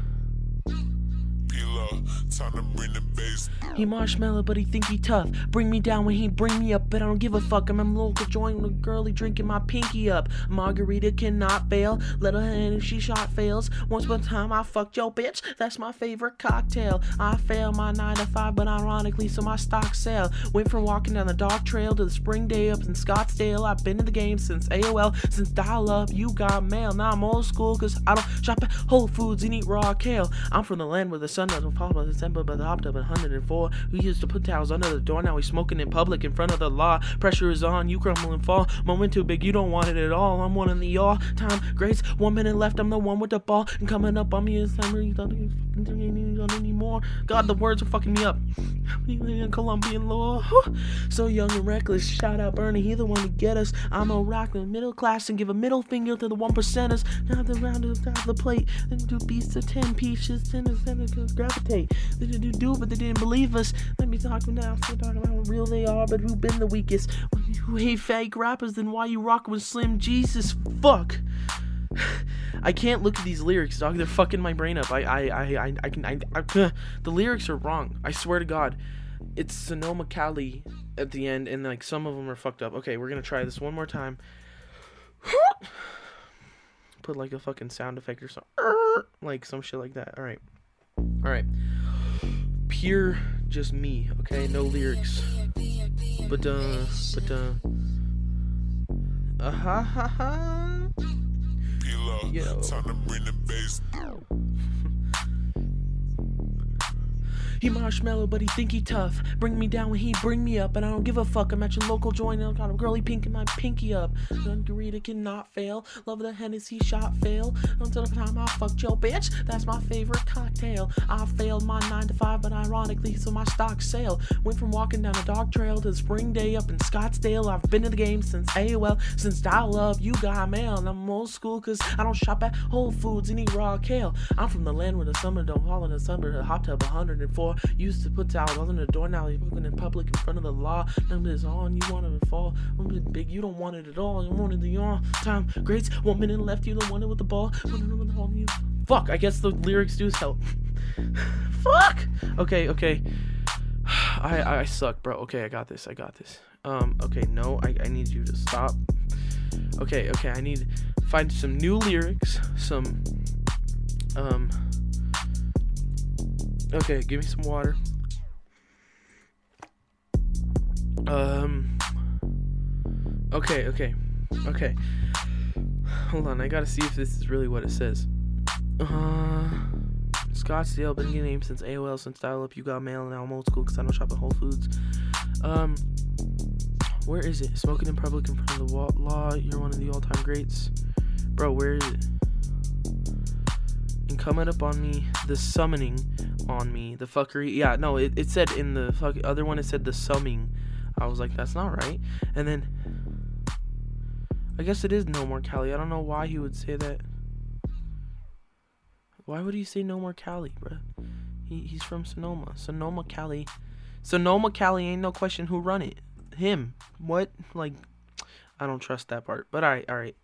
Uh, Time to bring the bass. He marshmallow, but he think he tough. Bring me down when he bring me up, but I don't give a fuck. I'm a local joint with a girlie drinking my pinky up. Margarita cannot fail. Her in if she shot fails. Once upon a time I fucked yo bitch. That's my favorite cocktail. I fail my nine to five, but ironically, so my stock sell. Went from walking down the dark trail to the spring day up in Scottsdale. I've been in the game since AOL, since dial up. You got mail. Now I'm old school, cause I don't shop at Whole Foods and eat raw kale. I'm from the land where the sun doesn't fall, but December, but hopped up 104. We used to put towels under the door, now we smoking in public in front of the law. Pressure is on, you crumble and fall. Moment too big, you don't want it at all. I'm one of the all time greats. One minute left, I'm the one with the ball. And coming up on me is time anymore. God, the words are fucking me up. Colombian law. so young and reckless. Shout out Bernie, he the one to get us. I'm a rock the middle class and give a middle finger to the one percenters. Now the round of the plate, then do beats of ten pieces, ten percent gravitate. They didn't do, but they didn't believe us. Let me talk now. Still talking about how real they are, but who been the weakest? When you hate fake rappers, then why you rockin' with Slim Jesus? Fuck. I can't look at these lyrics, dog. They're fucking my brain up. I, I, I, I, I can, I, I, the lyrics are wrong. I swear to God, it's Sonoma Cali at the end, and like some of them are fucked up. Okay, we're gonna try this one more time. Put like a fucking sound effect or something, like some shit like that. All right, all right pure just me, okay? No lyrics. But uh but uh uh ha ha ha Yo. Time to bring the bass He marshmallow, but he think he tough. Bring me down when he bring me up, and I don't give a fuck. I'm at your local joint, and I'm got a girly pink in my pinky up. Margarita cannot fail. Love the Hennessy shot fail. Until the time I fucked your bitch, that's my favorite cocktail. I failed my nine to five, but ironically, so my stock sale. Went from walking down a dog trail to spring day up in Scottsdale. I've been in the game since AOL, since dial up. You got mail, and I'm old school, cause I don't shop at Whole Foods and eat raw kale. I'm from the land where the summer don't fall in the summer. The hot tub 104 before. Used to put towels on the door, now you're looking in public in front of the law. Number is on, you want it to fall. I'm big, you don't want it at all. You want it the all time. Greats, one minute left, you want it with the ball. Fuck, I guess the lyrics do help. Fuck! Okay, okay. I, I suck, bro. Okay, I got this. I got this. Um, okay, no, I, I need you to stop. Okay, okay, I need find some new lyrics, some um Okay, give me some water. Um. Okay, okay, okay. Hold on, I gotta see if this is really what it says. Uh, Scottsdale. Been getting named since AOL, since dial up. You got mail, now I'm old school because I don't shop at Whole Foods. Um, where is it? Smoking in public in front of the law. You're one of the all time greats. Bro, where is it? And coming up on me, the summoning on me, the fuckery. Yeah, no, it, it said in the fuck other one, it said the summing. I was like, that's not right. And then, I guess it is no more Cali. I don't know why he would say that. Why would he say no more Cali, bruh? He, he's from Sonoma. Sonoma, Cali. Sonoma, Cali ain't no question who run it. Him. What? Like, I don't trust that part. But alright, alright.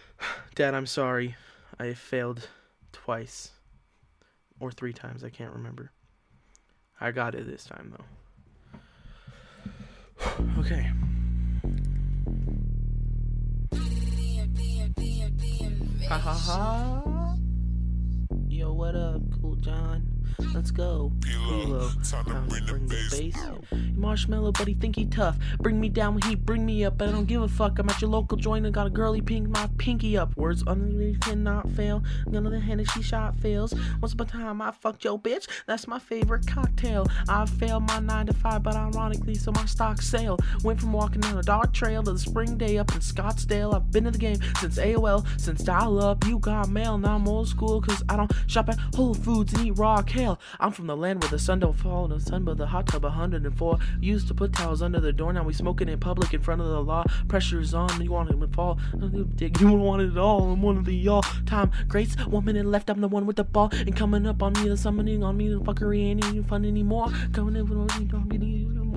Dad, I'm sorry. I failed twice. Or three times, I can't remember. I got it this time, though. okay. Ha ha ha. Yo, what up, Cool John? Let's go. Kilo. Time to Time bring the bass. Marshmallow, buddy, think he tough. Bring me down when he bring me up. I don't give a fuck. I'm at your local joint and got a girly pink my pinky up. Words underneath cannot fail. None of the Hennessy shot fails. Once upon a time I fucked your bitch. That's my favorite cocktail. I failed my nine to five, but ironically, so my stock sale. Went from walking down a dark trail to the spring day up in Scottsdale. I've been in the game since AOL, since dial up. You got mail, now I'm old school, cause I don't shop at Whole Foods and eat raw kale. I'm from the land where the sun don't fall the sun, but the hot tub 104. Used to put towels under the door, now we smoking in public in front of the law. Pressure's on, you want him to fall. Dig, you want it all. I'm one of the y'all. time greats. One minute left, I'm the one with the ball. And coming up on me, the summoning on me, the fuckery ain't even fun anymore. Coming in with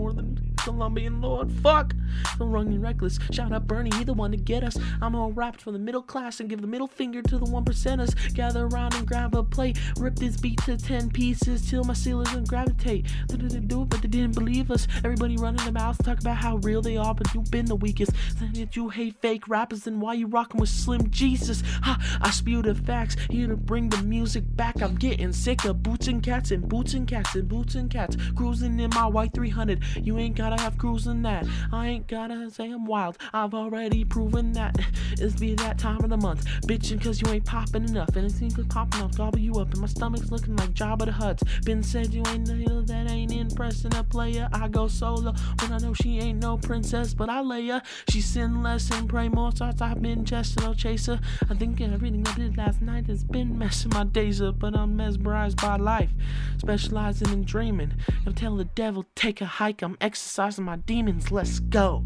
more than Colombian Lord. Fuck! So wrong and reckless. Shout out Bernie, he the one to get us. I'm all wrapped for the middle class and give the middle finger to the one percenters. Gather around and grab a plate. Rip this beat to ten pieces till my ceilings and gravitate. They didn't do it, but they didn't believe us. Everybody running their mouths talk about how real they are, but you've been the weakest. Saying that you hate fake rappers then why you rocking with Slim Jesus. Ha! I spew the facts here to bring the music back. I'm getting sick of boots and cats and boots and cats and boots and cats. Cruising in my white 300. You ain't gotta have cruising that. I ain't gotta say I'm wild. I've already proven that. It's be that time of the month. Bitching cause you ain't popping enough. And it seems like popping off, gobble you up. And my stomach's looking like Jabba the Hutt. Been said you ain't the that ain't impressing a player. I go solo when I know she ain't no princess, but I lay her. She sin less and pray more. Thoughts I've been just no chaser. I think everything I did last night has been messing my days up, but I'm mesmerized by life. Specializing in dreaming. Gonna tell the devil, take a hike. I'm exercising my demons. Let's go.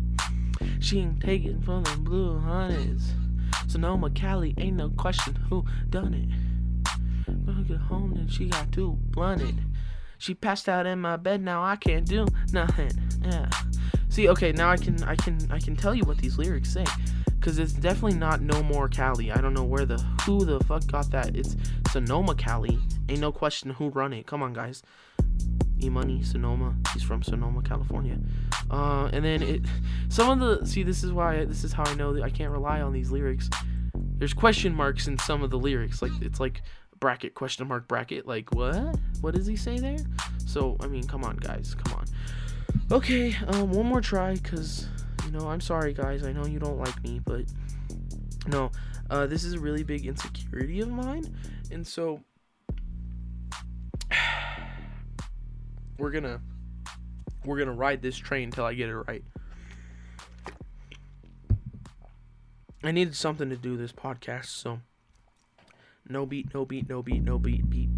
She ain't taking from them blue honeys. Sonoma, Cali, ain't no question who done it. When I get home, then she got too blunted. She passed out in my bed. Now I can't do nothing. Yeah. See, okay, now I can, I can, I can tell you what these lyrics say, cause it's definitely not no more Cali. I don't know where the who the fuck got that. It's Sonoma, Cali. Ain't no question who run it. Come on, guys. Money, Sonoma. He's from Sonoma, California. Uh, and then it, some of the see, this is why this is how I know that I can't rely on these lyrics. There's question marks in some of the lyrics, like it's like bracket question mark bracket. Like what? What does he say there? So I mean, come on, guys, come on. Okay, um, one more try, cause you know I'm sorry, guys. I know you don't like me, but no, uh, this is a really big insecurity of mine, and so we're gonna we're gonna ride this train until I get it right. I needed something to do this podcast, so no beat, no beat, no beat, no beat, beat.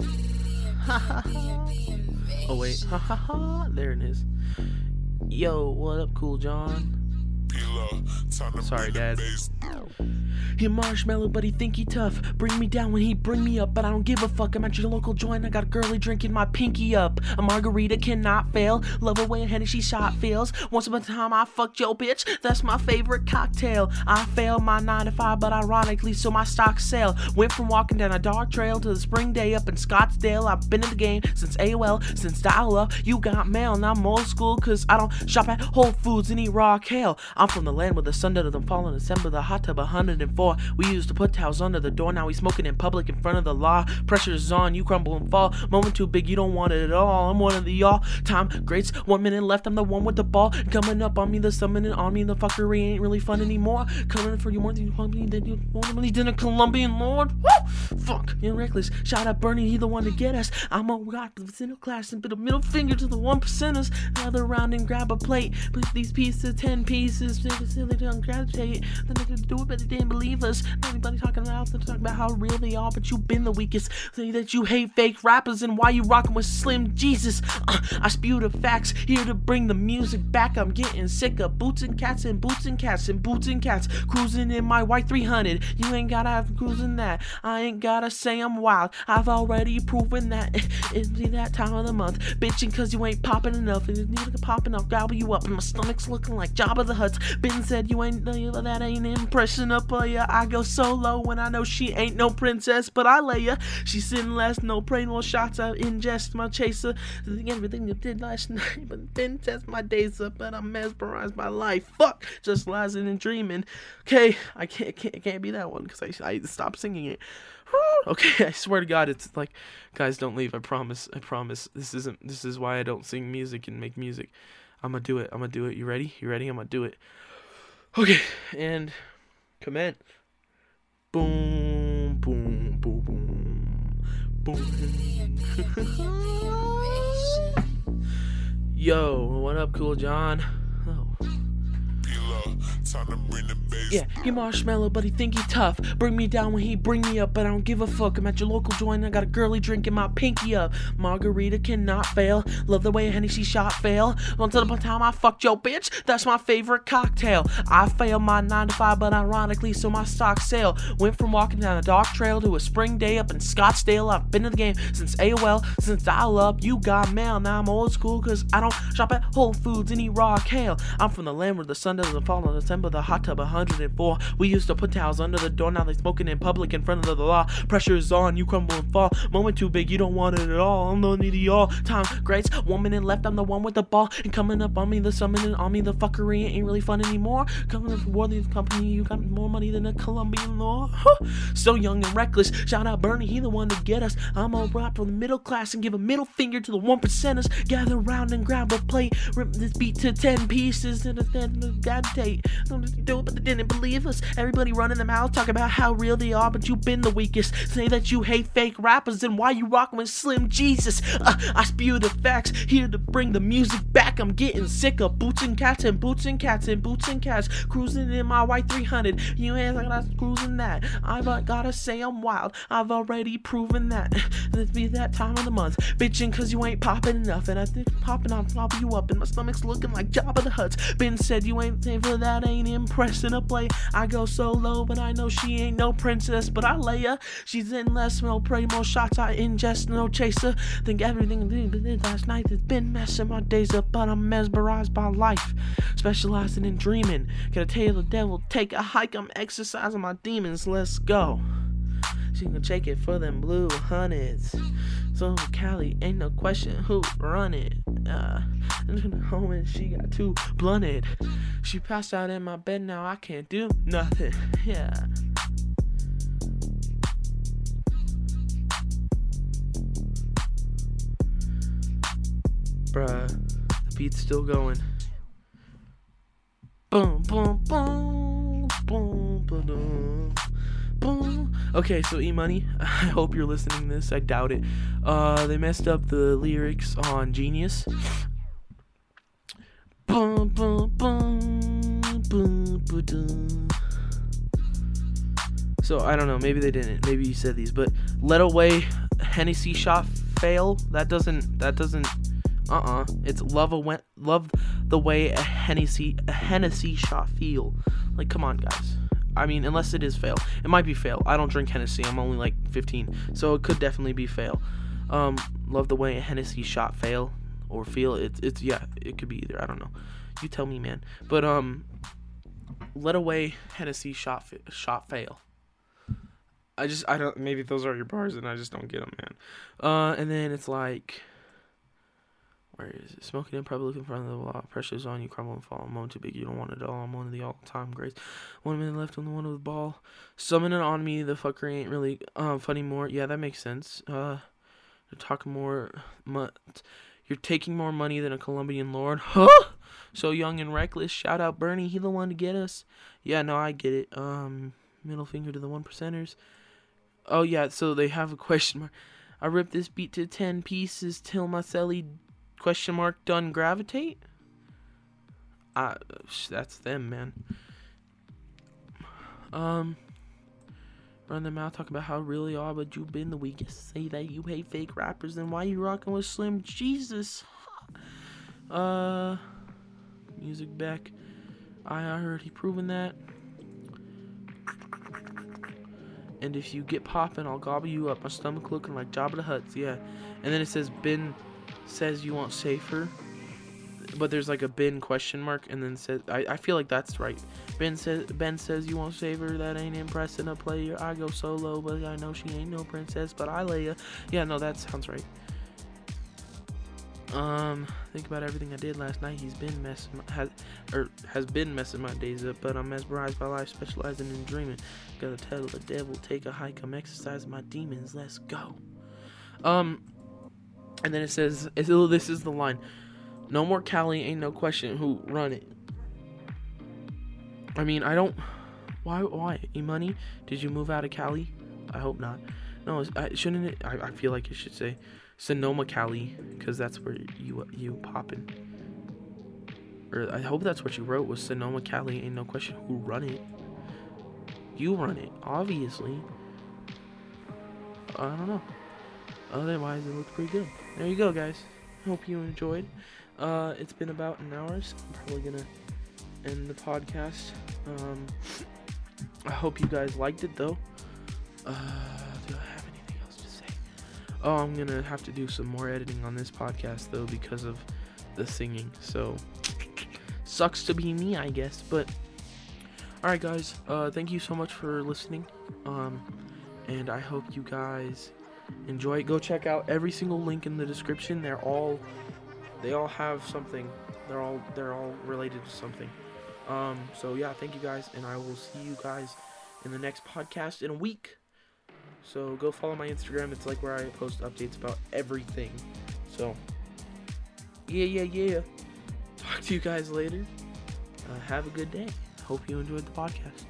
oh wait, ha ha ha! There it is. Yo, what up, Cool John? Sorry, Dad. He marshmallow, but he think he tough. Bring me down when he bring me up, but I don't give a fuck. I'm at your local joint. I got a girly drinking my pinky up. A margarita cannot fail. Love away and Hennessy shot feels. Once upon a time I fucked your bitch. That's my favorite cocktail. I failed my nine to five, but ironically, so my stock sale. Went from walking down a dark trail to the spring day up in Scottsdale. I've been in the game since AOL, since dial up. You got mail, and I'm old school, cause I don't shop at Whole Foods and eat raw kale. I'm from from the land where the sun doesn't fall in December. The hot tub 104. We used to put towels under the door. Now we smoking in public in front of the law. Pressure's on, you crumble and fall. Moment too big, you don't want it at all. I'm one of the y'all. Time greats. One minute left. I'm the one with the ball. Coming up on me, the summoning on me. The fuckery ain't really fun anymore. Coming for you more than you me than you me than a Colombian lord. Woo! Fuck, you're reckless. Shout out Bernie, he the one to get us. I'm a rock within a class and put a middle finger to the one percenters. Gather around and grab a plate. Put these pieces, ten pieces. Silly don't gravitate. Then they could do it, but they didn't believe us. Everybody talking about they talking about how real they are, but you've been the weakest. Say that you hate fake rappers and why you rocking with Slim Jesus. Uh, I spew the facts here to bring the music back. I'm getting sick of boots and cats and boots and cats and boots and cats cruising in my white 300. You ain't gotta have cruising that. I ain't gotta say I'm wild. I've already proven that. It's be that time of the month. Bitching cause you ain't popping enough. And you need to popping, I'll gobble you up. And my stomach's looking like Jabba the Hutt. Ben said you ain't that ain't impression up of ya. I go solo when I know she ain't no princess, but I lay ya. She's sitting last, no prey, no shots. I ingest my chaser. Everything you did last night, but then test my days up. But I'm mesmerized by life. Fuck, just lies and dreaming. Okay, I can't, can't, can't be that one because I, I stopped singing it. Okay, I swear to God, it's like, guys, don't leave. I promise. I promise. This isn't. This is why I don't sing music and make music. I'm gonna do it. I'm gonna do it. You ready? You ready? I'm gonna do it. Okay, and commence. Boom, boom, boom, boom, boom. Yo, what up, Cool John? Time to bring the bass. Yeah, he marshmallow, but he think he tough. Bring me down when he bring me up, but I don't give a fuck. I'm at your local joint, I got a girly drinking my pinky up. Margarita cannot fail. Love the way a Hennessy shot fail. Once upon a time I fucked your bitch, that's my favorite cocktail. I failed my 9 to 5, but ironically, so my stock sale. Went from walking down a dark trail to a spring day up in Scottsdale. I've been in the game since AOL, since dial up. You got mail, now I'm old school, cause I don't shop at Whole Foods and eat raw kale. I'm from the land where the sun doesn't fall in December, the hot tub 104. We used to put towels under the door, now they smoking in public in front of the law. Pressure is on, you crumble and fall. Moment too big, you don't want it at all. I'm the needy all. Time greats, one minute left, I'm the one with the ball. And coming up on me, the summoning on me, the fuckery ain't really fun anymore. Coming up for the company, you got more money than a Colombian law. so young and reckless. Shout out Bernie, he the one to get us. I'm a rap from the middle class and give a middle finger to the one percenters. Gather round and grab a plate, rip this beat to ten pieces and a then God take. Do but they didn't believe us. Everybody running their mouth, talking about how real they are, but you've been the weakest. Say that you hate fake rappers and why you rockin' with Slim Jesus. Uh, I spew the facts here to bring the music back. I'm getting sick of boots and cats and boots and cats and boots and cats cruising in my white 300. You ain't like I'm cruising that. I've gotta say I'm wild. I've already proven that. This be that time of the month, bitching cause you ain't popping enough, and I think popping top of you up, and my stomach's looking like Jabba the Hutt. Ben said you ain't safe for that, ain't impressing a play. I go solo, but I know she ain't no princess, but I lay her. She's in less, no pray, more shots I ingest, no chaser. Think everything last night has been messing my days up, but I'm mesmerized by life, specializing in dreaming. Gotta tell the devil, take a hike, I'm exercising my demons, let's go. She gonna take it for them blue hundreds. So Cali ain't no question who run it. Uh, home and she got too blunted. She passed out in my bed now. I can't do nothing. Yeah. Bruh, the beat's still going. Boom, boom, boom, boom, boom, boom. Okay, so E Money, I hope you're listening to this. I doubt it. Uh, they messed up the lyrics on Genius. So I don't know. Maybe they didn't. Maybe you said these, but let away Hennessy shot fail. That doesn't. That doesn't. Uh uh It's love a went love the way a Hennessy a Hennessy shot feel. Like come on guys. I mean unless it is fail. It might be fail. I don't drink Hennessy. I'm only like 15. So it could definitely be fail. Um love the way a Hennessy shot fail or feel. It's it's yeah, it could be either. I don't know. You tell me, man. But um let away Hennessy shot shot fail. I just I don't maybe those are your bars and I just don't get them, man. Uh and then it's like Where is it? Smoking in public in front of the law. Pressure's on you, crumble and fall. I'm Moan too big, you don't want it all. I'm one of the all time greats. One minute left on the one with the ball. Summoning on me, the fucker ain't really um funny more. Yeah, that makes sense. Uh, talking more. Mu- you're taking more money than a Colombian lord. Huh? So young and reckless. Shout out Bernie. He the one to get us. Yeah, no, I get it. Um, middle finger to the one percenters. Oh yeah, so they have a question mark. I ripped this beat to ten pieces till my celly question mark done gravitate. Uh, that's them, man. Um, run their mouth talk about how really are, but you've been the weakest. Say that you hate fake rappers, then why you rocking with Slim Jesus? Uh, music back. I already proven that. And if you get popping, I'll gobble you up. My stomach looking like Jabba the Hutt's, yeah. And then it says Ben says you want safer. But there's like a Ben question mark and then says I, I feel like that's right. Ben says Ben says you want saver, that ain't impressing a player. I go solo, but I know she ain't no princess, but I lay. Yeah, no, that sounds right. Um, think about everything I did last night. He's been messing my, has or has been messing my days up, but I'm mesmerized by life, specializing in dreaming. Gotta tell the devil, take a hike. I'm exercising my demons. Let's go. Um, and then it says, "This is the line: No more Cali, ain't no question who run it." I mean, I don't. Why? Why? E money? Did you move out of Cali? I hope not. No, I, shouldn't it? I, I feel like it should say Sonoma, Cali, because that's where you you poppin'. Or I hope that's what you wrote was Sonoma, Cali. Ain't no question who run it. You run it, obviously. I don't know. Otherwise, it looks pretty good. There you go, guys. Hope you enjoyed. Uh, it's been about an hour, so I'm probably gonna end the podcast. Um, I hope you guys liked it, though. Uh, do I have anything else to say? Oh, I'm gonna have to do some more editing on this podcast, though, because of the singing. So, sucks to be me, I guess. But, alright, guys. Uh, thank you so much for listening. Um, and I hope you guys enjoy it. Go check out every single link in the description. They're all they all have something. They're all they're all related to something. Um so yeah, thank you guys and I will see you guys in the next podcast in a week. So go follow my Instagram. It's like where I post updates about everything. So yeah, yeah, yeah. Talk to you guys later. Uh, have a good day. Hope you enjoyed the podcast.